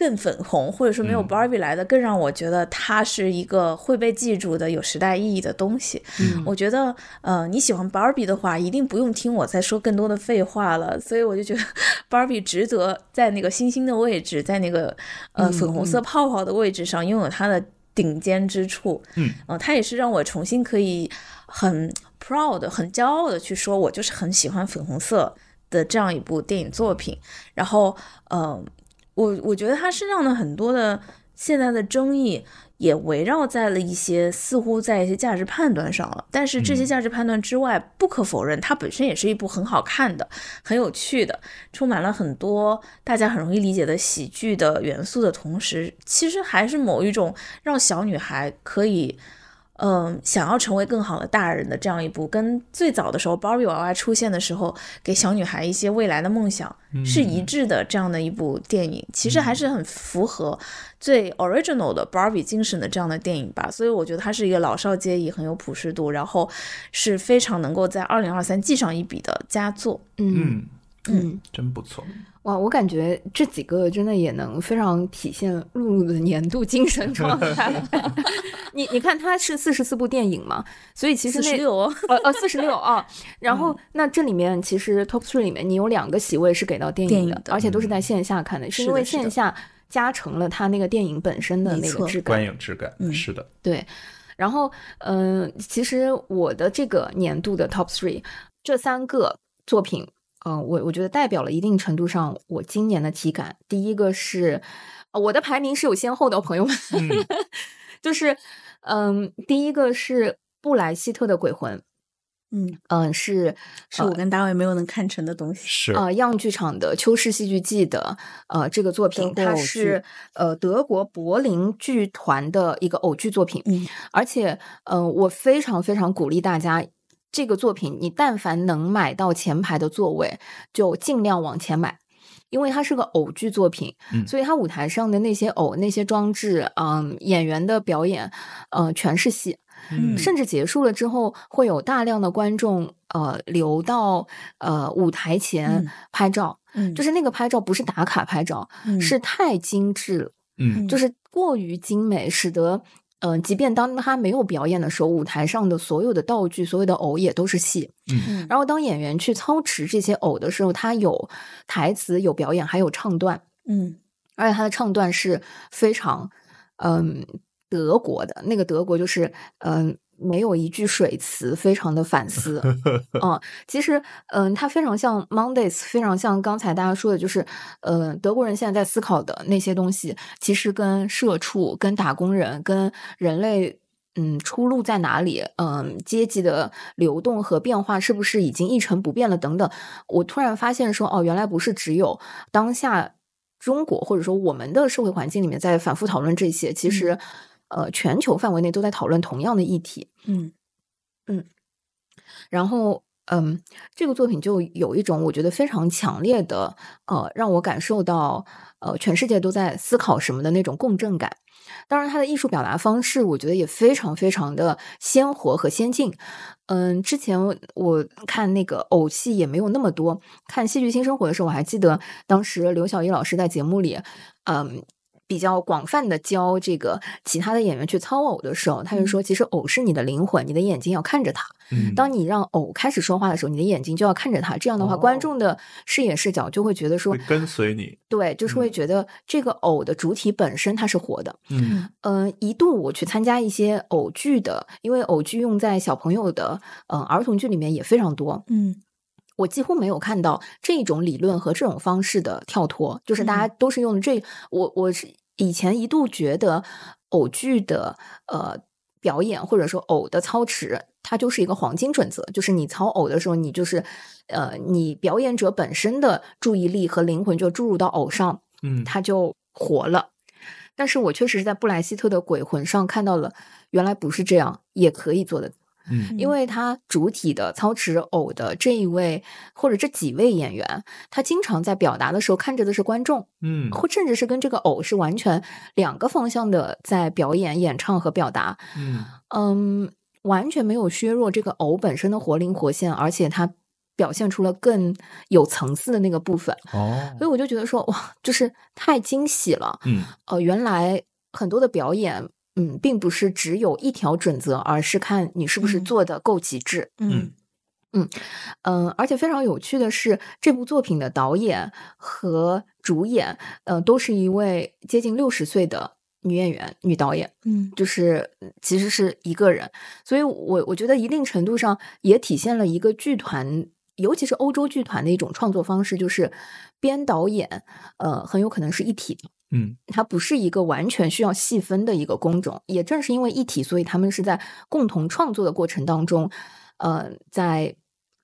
更粉红，或者说没有嗯 Barbie 来的更让我觉得它是一个会被记住的有时代意义的东西。嗯我觉得，呃，你喜欢 Barbie 的话，一定不用听我再说更多的废话了。所以我就觉得 Barbie 值得在那个星星的位置，在那个呃嗯粉红色泡泡的位置上拥有它的顶尖之处。嗯，呃，它也是让我重新可以很 proud、很骄傲的去说，我就是很喜欢粉红色的这样一部电影作品。然后，呃，我我觉得它身上的很多的现在的争议。也围绕在了一些似乎在一些价值判断上了，但是这些嗯价值判断之外，不可否认，它本身也是一部很好看的、很有趣的，充满了很多大家很容易理解的喜剧的元素的同时，其实还是某一种让小女孩可以。嗯，想要成为更好的大人的这样一部，跟最早的时候芭比娃娃出现的时候，给小女孩一些未来的梦想是一致的这样的一部电影，其实还是很符合最 original 的芭比精神的这样的电影吧。所以我觉得它是一个老少皆宜、很有普适度，然后是非常能够在二零二三记上一笔的佳作。嗯嗯，嗯，真不错。哇，我感觉这几个真的也能非常体现露露的年度精神状态。你你看，它是四十四部电影嘛，所以其实那四十六哦，呃呃四十六啊，然后、那这里面其实 top three 里面你有两个席位是给到电影的，影的而且都是在线下看的，是因为线下加成了它那个电影本身的那个质感观。影质感，嗯是的，对，然后嗯、呃其实我的这个年度的 top three 这三个作品。嗯、我我觉得代表了一定程度上我今年的体感。第一个是，呃我的排名是有先后的，朋友们，嗯 就是，嗯，第一个是布莱希特的《鬼魂》，嗯，嗯，是是我跟大卫没有能看成的东西。是呃，样剧场的《秋市戏剧季》的呃这个作品，它是呃德国柏林剧团的一个偶剧作品，嗯，而且呃我非常非常鼓励大家。这个作品，你但凡能买到前排的座位，就尽量往前买，因为它是个偶剧作品，嗯。所以它舞台上的那些偶、那些装置，嗯，演员的表演，呃，全是戏。嗯。甚至结束了之后，会有大量的观众呃留到呃舞台前嗯拍照，嗯，就是那个拍照不是打卡拍照，嗯。是太精致了，嗯。就是过于精美，使得。嗯、呃，即便当他没有表演的时候，舞台上的所有的道具、所有的偶也都是戏。嗯然后当演员去操持这些偶的时候，他有台词、有表演，还有唱段。嗯而且他的唱段是非常，嗯，德国的那个德国就是，嗯，没有一句水词，非常的反思。嗯，其实，嗯，它非常像 Mondays，非常像刚才大家说的，就是，呃，德国人现在在思考的那些东西，其实跟社畜、跟打工人、跟人类。嗯，出路在哪里？嗯，阶级的流动和变化是不是已经一成不变了？等等，我突然发现说，哦，原来不是只有当下中国或者说我们的社会环境里面在反复讨论这些，其实，呃，全球范围内都在讨论同样的议题。嗯嗯然后，嗯，这个作品就有一种我觉得非常强烈的，呃，让我感受到，呃，全世界都在思考什么的那种共振感。当然，它的艺术表达方式，我觉得也非常非常的鲜活和先进。嗯，之前我看那个偶戏也没有那么多，看《戏剧新生活》的时候，我还记得当时刘晓一老师在节目里，嗯。比较广泛的教这个其他的演员去操偶的时候，他就说，其实偶是你的灵魂，你的眼睛要看着他。当你让偶开始说话的时候，你的眼睛就要看着他。这样的话，观众的视野视角就会觉得说，跟随你。对，就是会觉得这个偶的主体本身它是活的。嗯嗯，一度我去参加一些偶剧的，因为偶剧用在小朋友的嗯儿童剧里面也非常多。嗯。我几乎没有看到这种理论和这种方式的跳脱，就是大家都是用这。我我是以前一度觉得偶剧的呃表演或者说偶的操持，它就是一个黄金准则，就是你操偶的时候，你就是呃你表演者本身的注意力和灵魂就注入到偶上，嗯，它就活了。但是我确实是在布莱希特的鬼魂上看到了，原来不是这样，也可以做的。嗯，因为他主体的操持偶的这一位或者这几位演员，他经常在表达的时候看着的是观众，嗯，或甚至是跟这个偶是完全两个方向的在表演、演唱和表达，嗯。嗯，完全没有削弱这个偶本身的活灵活现，而且他表现出了更有层次的那个部分，哦，所以我就觉得说哇，就是太惊喜了，嗯，呃，原来很多的表演。嗯，并不是只有一条准则，而是看你是不是做的够极致。嗯嗯嗯，而且非常有趣的是，这部作品的导演和主演，呃，都是一位接近六十岁的女演员、女导演。嗯，就是其实是一个人，所以我我觉得一定程度上也体现了一个剧团，尤其是欧洲剧团的一种创作方式，就是编导演，呃，很有可能是一体的。嗯，它不是一个完全需要细分的一个工种，也正是因为一体，所以他们是在共同创作的过程当中，呃，在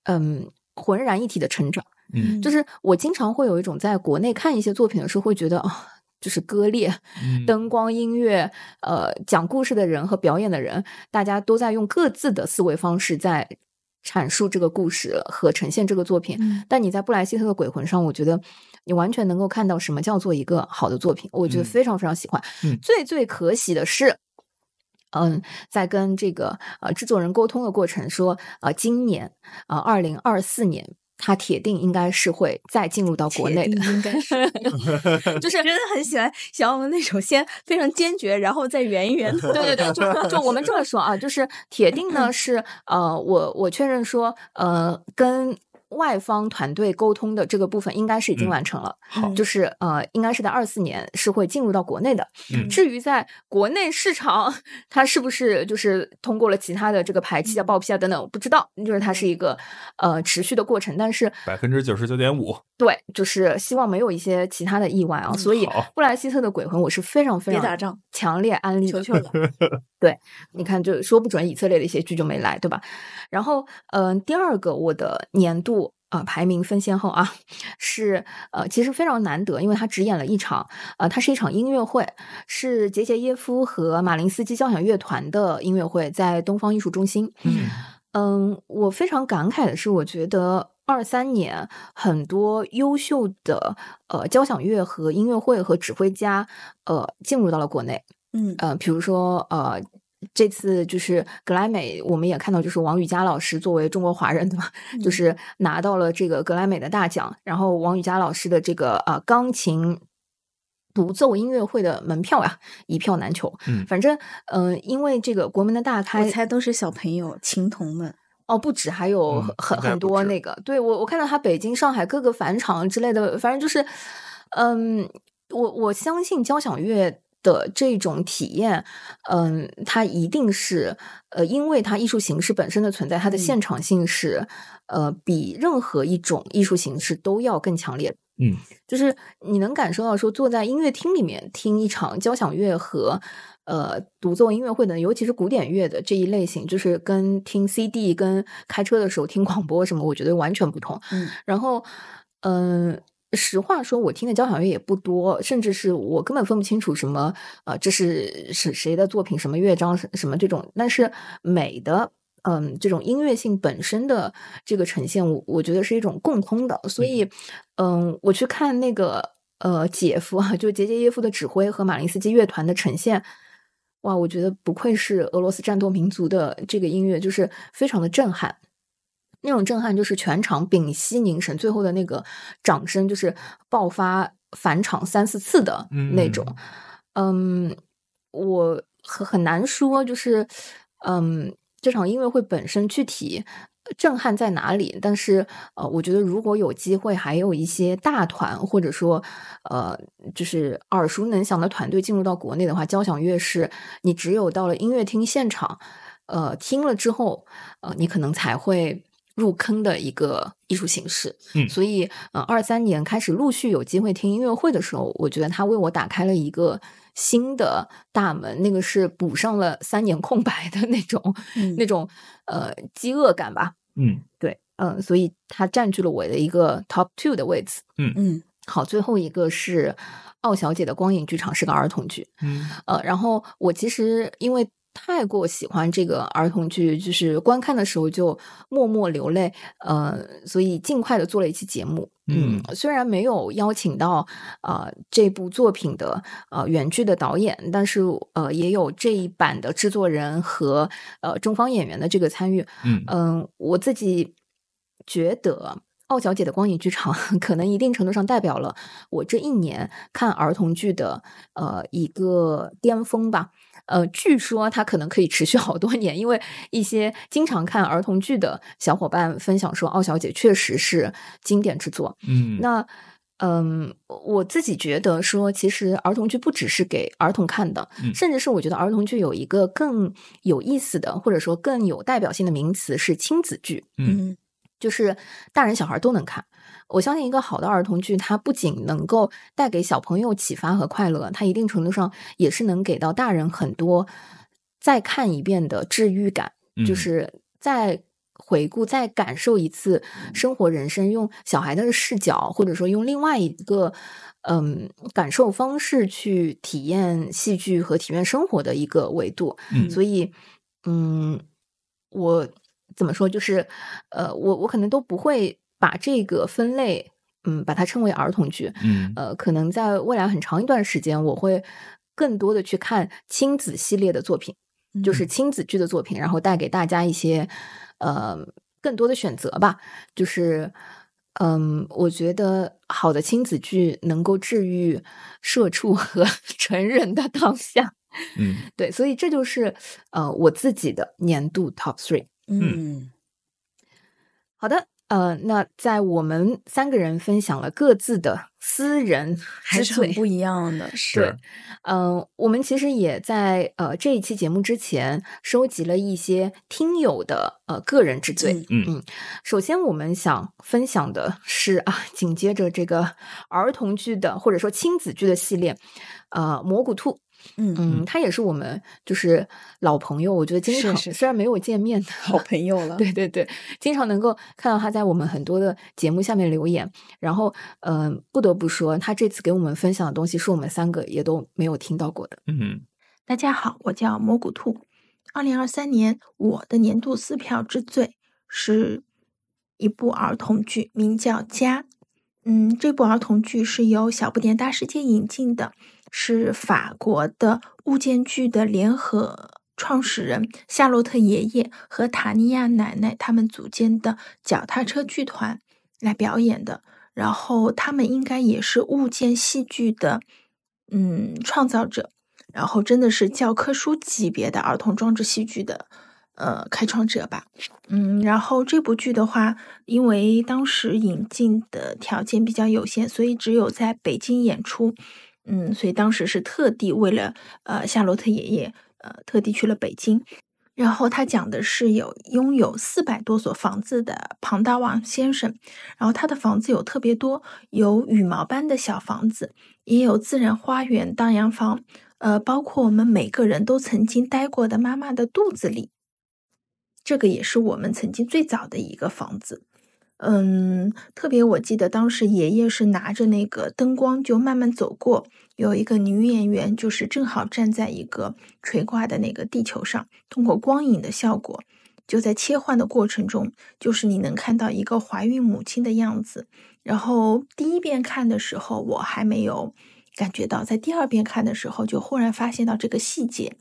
嗯浑然一体的成长。嗯，就是我经常会有一种在国内看一些作品的时候，会觉得啊，就是割裂，灯光、音乐，呃，讲故事的人和表演的人，大家都在用各自的思维方式在。阐述这个故事和呈现这个作品，但你在布莱希特的鬼魂上，我觉得你完全能够看到什么叫做一个好的作品，我觉得非常非常喜欢。最最可喜的是，嗯，在跟这个呃制作人沟通的过程，说呃今年啊二零二四年。他铁定应该是会再进入到国内的，应该是 就是真的很喜欢小我那首先非常坚决，然后再圆一圆。对对对，就就我们这么说啊，就是铁定呢是呃，我我确认说呃跟。外方团队沟通的这个部分应该是已经完成了，好，就是呃，应该是在二四年是会进入到国内的。至于在国内市场，它是不是就是通过了其他的这个排期啊、报批啊等等，我不知道，就是它是一个呃持续的过程。但是百分之九十九点五，对，就是希望没有一些其他的意外啊。所以布莱希特的鬼魂，我是非常非常别打仗，强烈安利求求了。对，你看，就说不准以色列的一些剧就没来，对吧？然后，嗯，第二个我的年度。啊，排名分先后啊，是呃，其实非常难得，因为他只演了一场，呃，它是一场音乐会，是杰杰耶夫和马林斯基交响乐团的音乐会，在东方艺术中心。嗯嗯，我非常感慨的是，我觉得二三年很多优秀的呃交响乐和音乐会和指挥家呃进入到了国内。嗯呃，比如说呃。这次就是格莱美，我们也看到，就是王羽佳老师作为中国华人，对吧？就是拿到了这个格莱美的大奖。然后王羽佳老师的这个啊钢琴独奏音乐会的门票呀，一票难求。嗯，反正嗯，因为这个国门的大开，我猜都是小朋友、琴童们。哦，不止，还有很很多那个。对我，我看到他北京、上海各个返场之类的，反正就是，嗯，我我相信交响乐。的这种体验，嗯，它一定是，呃，因为它艺术形式本身的存在，它的现场性是，呃，比任何一种艺术形式都要更强烈。嗯，就是你能感受到说，坐在音乐厅里面听一场交响乐和呃独奏音乐会的，尤其是古典乐的这一类型，就是跟听 CD、跟开车的时候听广播什么，我觉得完全不同。嗯，然后，嗯。实话说，我听的交响乐也不多，甚至是我根本分不清楚什么，呃，这是是谁的作品，什么乐章，什么这种。但是美的嗯，这种音乐性本身的这个呈现，我我觉得是一种共通的。所以，嗯，我去看那个呃，姐夫啊，就杰杰耶夫的指挥和马林斯基乐团的呈现，哇，我觉得不愧是俄罗斯战斗民族的这个音乐，就是非常的震撼。那种震撼就是全场屏息凝神，最后的那个掌声就是爆发返场三四次的那种。嗯，我很很难说，就是嗯。这场音乐会本身具体震撼在哪里？但是呃，我觉得如果有机会，还有一些大团或者说呃，就是耳熟能详的团队进入到国内的话，交响乐是你只有到了音乐厅现场，呃，听了之后，呃，你可能才会入坑的一个艺术形式。嗯，所以呃，二三年开始陆续有机会听音乐会的时候，我觉得它为我打开了一个。新的大门，那个是补上了三年空白的那种，那种呃饥饿感吧。嗯，对，嗯，所以它占据了我的一个 top two 的位置。嗯嗯，好，最后一个是奥小姐的光影剧场，是个儿童剧。嗯，呃，然后我其实因为。太过喜欢这个儿童剧，就是观看的时候就默默流泪，呃，所以尽快的做了一期节目。嗯，虽然没有邀请到呃这部作品的呃原剧的导演，但是呃也有这一版的制作人和呃中方演员的这个参与。嗯嗯，我自己觉得奥小姐的光影剧场 可能一定程度上代表了我这一年看儿童剧的呃一个巅峰吧。呃，据说它可能可以持续好多年，因为一些经常看儿童剧的小伙伴分享说，《奥小姐》确实是经典之作。嗯，那嗯，我自己觉得说，其实儿童剧不只是给儿童看的，甚至是我觉得儿童剧有一个更有意思的，或者说更有代表性的名词是亲子剧。嗯，就是大人小孩都能看。我相信一个好的儿童剧，它不仅能够带给小朋友启发和快乐，它一定程度上也是能给到大人很多再看一遍的治愈感，就是再回顾、再感受一次生活人生，用小孩的视角，或者说用另外一个嗯感受方式去体验戏剧和体验生活的一个维度。所以，嗯，我怎么说？就是呃，我我可能都不会。把这个分类，嗯，把它称为儿童剧，嗯，呃，可能在未来很长一段时间，我会更多的去看亲子系列的作品，就是亲子剧的作品，然后带给大家一些呃更多的选择吧。就是，嗯，我觉得好的亲子剧能够治愈社畜和 成人的当下，嗯，对，所以这就是呃我自己的年度 top three，嗯，好的。呃，那在我们三个人分享了各自的私人还是很不一样的，是。嗯，我们其实也在呃这一期节目之前收集了一些听友的呃个人之最。嗯嗯，首先我们想分享的是啊，紧接着这个儿童剧的或者说亲子剧的系列，呃，蘑菇兔。嗯嗯，他也是我们就是老朋友，我觉得经常虽然没有见面的，好朋友了。对对对，经常能够看到他在我们很多的节目下面留言。然后，嗯，不得不说，他这次给我们分享的东西是我们三个也都没有听到过的。嗯，大家好，我叫蘑菇兔。二零二三年我的年度撕票之最是一部儿童剧，名叫《家》。嗯，这部儿童剧是由小不点大世界引进的。是法国的物件剧的联合创始人夏洛特爷爷和塔尼亚奶奶他们组建的脚踏车剧团来表演的。然后他们应该也是物件戏剧的，嗯，创造者。然后真的是教科书级别的儿童装置戏剧的，呃，开创者吧。嗯，然后这部剧的话，因为当时引进的条件比较有限，所以只有在北京演出。嗯，所以当时是特地为了呃夏洛特爷爷，呃特地去了北京。然后他讲的是有拥有四百多所房子的庞大王先生，然后他的房子有特别多，有羽毛般的小房子，也有自然花园、荡阳房，呃，包括我们每个人都曾经待过的妈妈的肚子里，这个也是我们曾经最早的一个房子。嗯，特别我记得当时爷爷是拿着那个灯光就慢慢走过，有一个女演员就是正好站在一个垂挂的那个地球上，通过光影的效果就在切换的过程中，就是你能看到一个怀孕母亲的样子。然后第一遍看的时候，我还没有感觉到，在第二遍看的时候，就忽然发现到这个细节，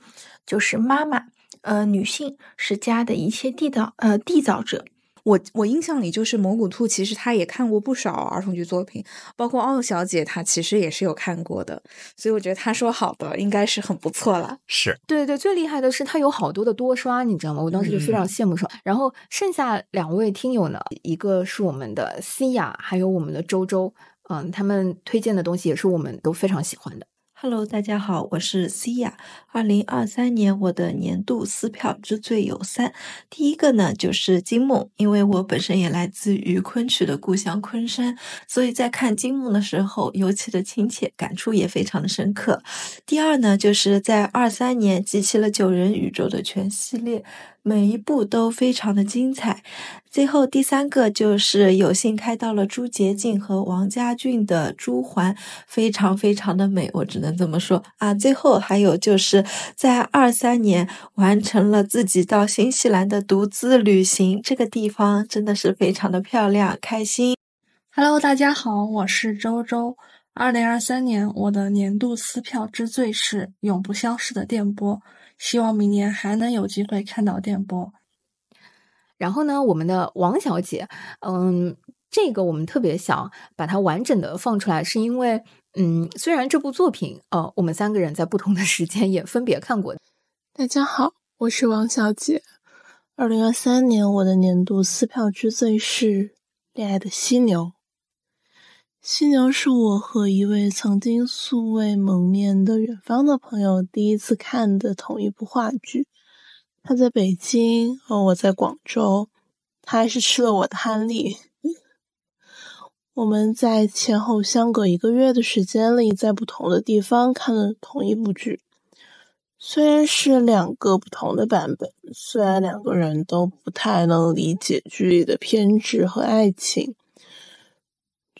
就是妈妈，呃，女性是家的一切缔造，呃，缔造者。我我印象里就是蘑菇兔，其实他也看过不少儿童剧作品，包括奥小姐，她其实也是有看过的，所以我觉得他说好的应该是很不错了。是对对，最厉害的是他有好多的多刷，你知道吗？我当时就非常羡慕说。然后剩下两位听友呢，一个是我们的西雅，还有我们的周周，嗯，他们推荐的东西也是我们都非常喜欢的。Hello，大家好，我是西亚。二零二三年我的年度撕票之最有三，第一个呢就是金梦，因为我本身也来自于昆曲的故乡昆山，所以在看金梦的时候尤其的亲切，感触也非常的深刻。第二呢，就是在二三年集齐了九人宇宙的全系列。每一步都非常的精彩。最后第三个就是有幸开到了朱洁静和王家俊的朱环，非常非常的美，我只能这么说啊。最后还有就是在二三年完成了自己到新西兰的独自旅行，这个地方真的是非常的漂亮，开心。Hello，大家好，我是周周。二零二三年我的年度撕票之最是永不消逝的电波。希望明年还能有机会看到电波。然后呢，我们的王小姐，嗯，这个我们特别想把它完整的放出来，是因为，嗯，虽然这部作品，呃，我们三个人在不同的时间也分别看过。大家好，我是王小姐。二零二三年我的年度撕票之最是《恋爱的犀牛》。犀牛是我和一位曾经素未谋面的远方的朋友第一次看的同一部话剧。他在北京，而我在广州。他还是吃了我的汉例。我们在前后相隔一个月的时间里，在不同的地方看了同一部剧。虽然是两个不同的版本，虽然两个人都不太能理解剧里的偏执和爱情。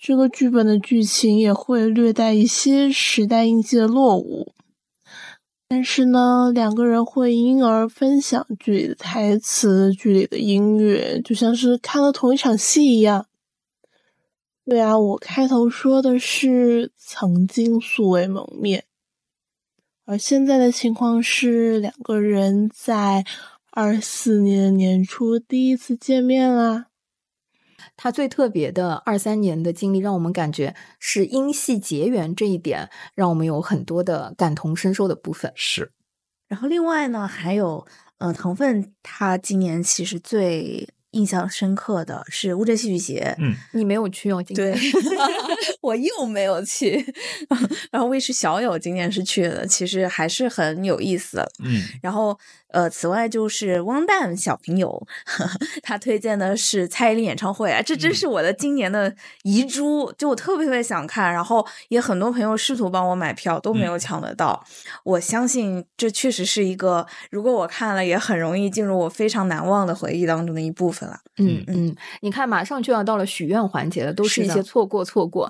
这个剧本的剧情也会略带一些时代印记的落伍，但是呢，两个人会因而分享剧里的台词、剧里的音乐，就像是看了同一场戏一样。对啊，我开头说的是曾经素未谋面，而现在的情况是两个人在二四年年初第一次见面啦。他最特别的二三年的经历，让我们感觉是因戏结缘这一点，让我们有很多的感同身受的部分。是，然后另外呢，还有呃，腾奋他今年其实最印象深刻的是乌镇戏剧节。嗯，你没有去哦？今对，我又没有去。然后卫视小友今年是去的，其实还是很有意思。嗯，然后呃，此外就是汪蛋小朋友，呵 呵他推荐的是蔡依林演唱会啊，这真是我的今年的遗珠，就我特别特别想看，然后也很多朋友试图帮我买票都没有抢得到。我相信这确实是一个，如果我看了，也很容易进入我非常难忘的回忆当中的一部分了。嗯嗯，你看，马上就要到了许愿环节了，都是一些错过错过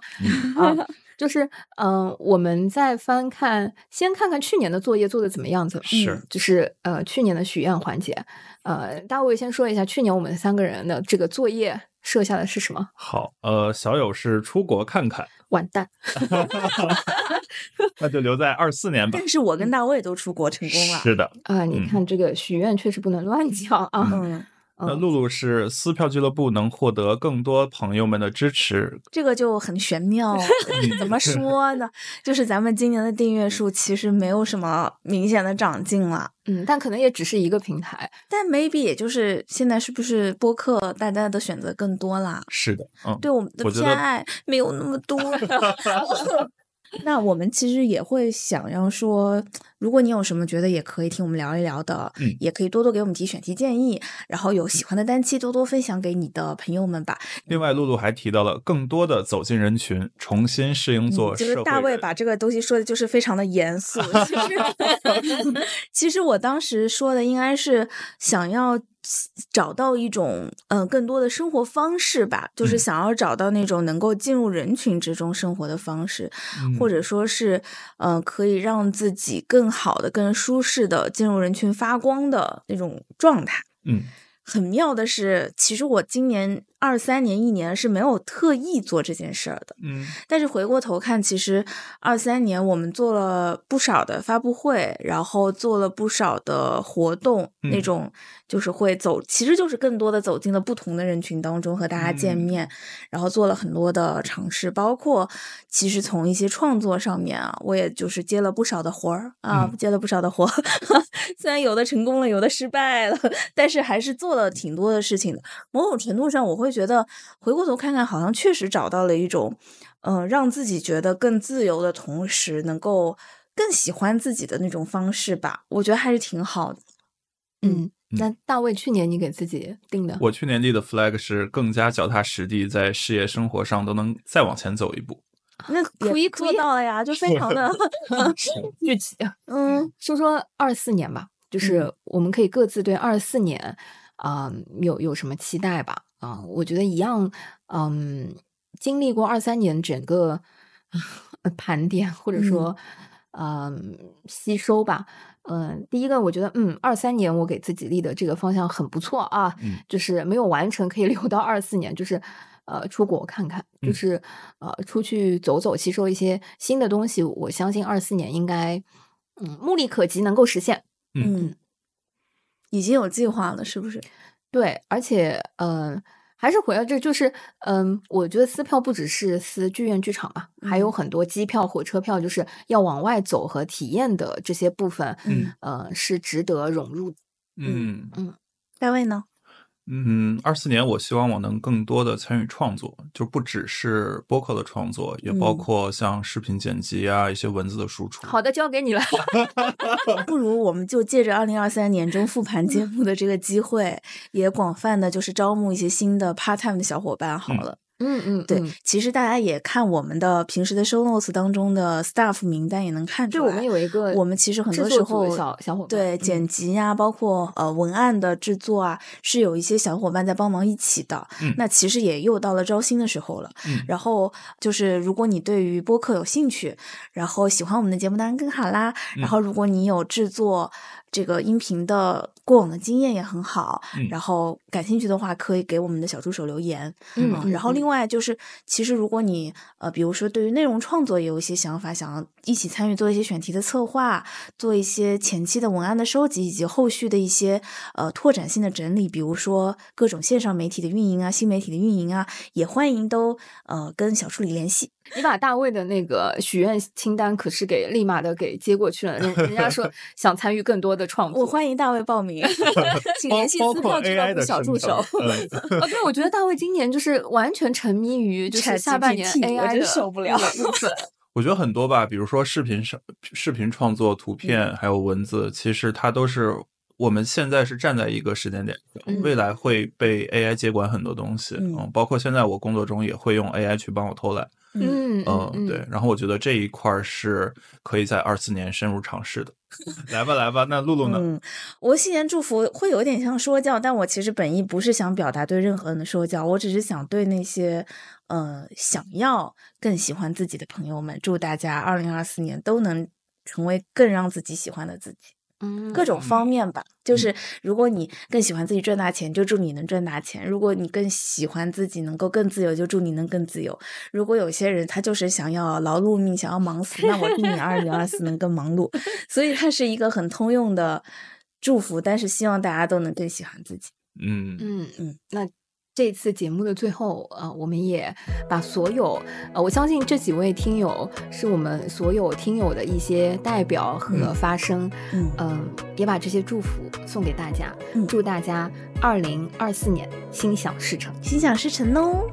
啊。就是嗯、呃我们再翻看，先看看去年的作业做的怎么样子。是嗯就是呃去年的许愿环节。呃，大卫先说一下，去年我们三个人的这个作业设下的是什么？好，呃，小友是出国看看，完蛋，那就留在二四年吧但。是我跟大卫都出国成功了。是的，啊、你嗯看这个许愿确实不能乱叫啊。嗯，嗯那露露是撕票俱乐部能获得更多朋友们的支持，这个就很玄妙。怎么说呢？就是咱们今年的订阅数其实没有什么明显的长进了。嗯，但可能也只是一个平台。但 maybe 也就是现在是不是播客大家的选择更多啦？是的，嗯，对我们的偏爱没有那么多。那我们其实也会想要说，如果你有什么觉得也可以听我们聊一聊的，嗯也可以多多给我们提选题建议，然后有喜欢的单期多多分享给你的朋友们吧。另外，露露还提到了更多的走进人群，重新适应做嗯就社会人。是大卫把这个东西说的就是非常的严肃。其实，其实我当时说的应该是想要找到一种嗯、呃更多的生活方式吧，就是嗯想要找到那种能够进入人群之中生活的方式，嗯或者说是嗯、呃可以让自己更好的、更舒适的进入人群发光的那种状态。嗯很妙的是，其实我今年二三年一年是没有特意做这件事儿的。嗯但是回过头看，其实二三年我们做了不少的发布会，然后做了不少的活动，嗯那种就是会走，其实就是更多的走进了不同的人群当中和大家见嗯面，然后做了很多的尝试，包括其实从一些创作上面啊，我也就是接了不少的活儿啊，嗯接了不少的活儿，虽然有的成功了，有的失败了，但是还是做了挺多的事情的。某种程度上，我会觉得回过头看看，好像确实找到了一种，嗯、让自己觉得更自由的同时，能够更喜欢自己的那种方式吧。我觉得还是挺好的。嗯，那大卫去年你给自己定的，我去年立的 flag 是更加脚踏实地，在事业生活上都能再往前走一步。那也做可以可以到了呀，就非常的 具体嗯说说二四年吧，就是我们可以各自对二四年啊、有有什么期待吧？啊、我觉得一样，嗯，经历过二三年整个呃 盘点或者说嗯、吸收吧。嗯、第一个我觉得，嗯，二三年我给自己立的这个方向很不错啊，嗯就是没有完成可以留到二四年，就是呃出国看看，就嗯是呃出去走走，吸收一些新的东西。我相信二四年应该嗯目力可及，能够实现。嗯，已经有计划了，是不是？对，而且嗯、呃还是回到这，就是嗯、我觉得撕票不只是撕剧院剧场嘛，还有嗯很多机票、火车票，就是要往外走和体验的这些部分，嗯呃，是值得融入嗯。嗯大卫呢？嗯，二四年我希望我能更多的参与创作，就不只是播客的创作，也包嗯括像视频剪辑啊、一些文字的输出。好的，交给你了。不如我们就借着二零二三年中复盘节目的这个机会，也广泛的就是招募一些新的 part time 的小伙伴好嗯了。嗯嗯嗯，对，嗯其实大家也看我们的平时的 show notes 当中的 staff 名单，也能看出对，来。我们有一个，我们其实很多时候小小伙伴，对嗯剪辑呀、包括呃文案的制作啊，是有一些小伙伴在帮忙一起的。嗯那其实也又到了招新的时候了。嗯然后就是如果你对于播客有兴趣，然后喜欢我们的节目，当然更好啦。嗯然后如果你有制作这个音频的过往的经验也很好，嗯然后感兴趣的话，可以给我们的小助手留言。嗯嗯然后嗯另外就是，其实如果你呃，比如说对于内容创作也有一些想法，想要一起参与做一些选题的策划，做一些前期的文案的收集，以及后续的一些呃拓展性的整理，比如说各种线上媒体的运营啊、新媒体的运营啊，也欢迎都呃跟小助理联系。你把大卫的那个许愿清单可是给立马的给接过去了，人人家说 想参与更多的创作，我欢迎大卫报名 请联系包括撕票俱 AI 乐部小助手成。嗯哦，对，我觉得大卫今年就是完全沉迷于就是下半年 AI 真的受不了。我觉得很多吧，比如说视频上、视频创作、图片还有文字，其实它都是我们现在是站在一个时间点未来会被 AI 接管很多东西。嗯嗯，包括现在我工作中也会用 AI 去帮我偷懒。嗯嗯，对。然后我觉得这一块儿是可以在二四年深入尝试的。来吧，来吧。那露露呢？嗯，我新年祝福会有点像说教，但我其实本意不是想表达对任何人的说教，我只是想对那些呃想要更喜欢自己的朋友们，祝大家二零二四年都能成为更让自己喜欢的自己。嗯各种方面吧，就是如果你更喜欢自己赚大钱，就祝你能赚大钱；如果你更喜欢自己能够更自由，就祝你能更自由。如果有些人他就是想要劳碌命，想要忙死，那我祝你二零二四能更忙碌。所以它是一个很通用的祝福，但是希望大家都能更喜欢自己。嗯嗯嗯，那这次节目的最后，呃，我们也把所有，呃，我相信这几位听友是我们所有听友的一些代表和嗯发声，嗯嗯、也把这些祝福送给大家，嗯祝大家二零二四年心想事成。心想事成哦。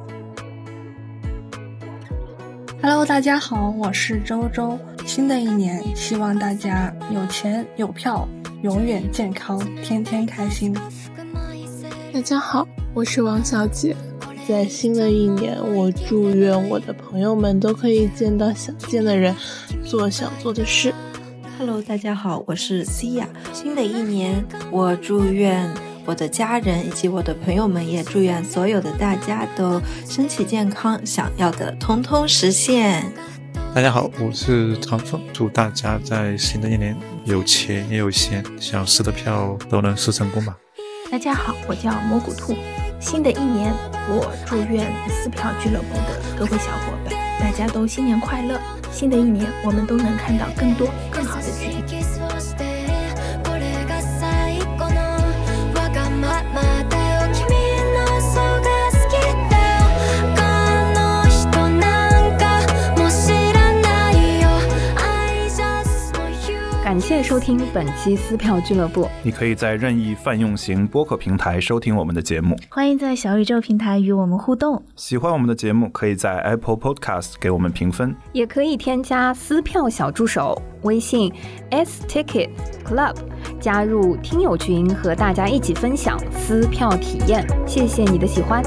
Hello，大家好，我是周周。新的一年，希望大家有钱有票，永远健康，天天开心。大家好，我是王小姐。在新的一年，我祝愿我的朋友们都可以见到想见的人，做想做的事。Hello，大家好，我是 Cia。新的一年，我祝愿我的家人以及我的朋友们，也祝愿所有的大家都身体健康，想要的通通实现。大家好，我是长风，祝大家在新的一年有钱也有闲，想撕的票都能撕成功吧。大家好，我叫蘑菇兔。新的一年，我祝愿撕票俱乐部的各位小伙伴，大家都新年快乐。新的一年，我们都能看到更多更感谢收听本期撕票俱乐部。你可以在任意泛用型播客平台收听我们的节目。欢迎在小宇宙平台与我们互动。喜欢我们的节目，可以在 Apple Podcast 给我们评分，也可以添加撕票小助手微信 s ticket club，加入听友群和大家一起分享撕票体验。谢谢你的喜欢。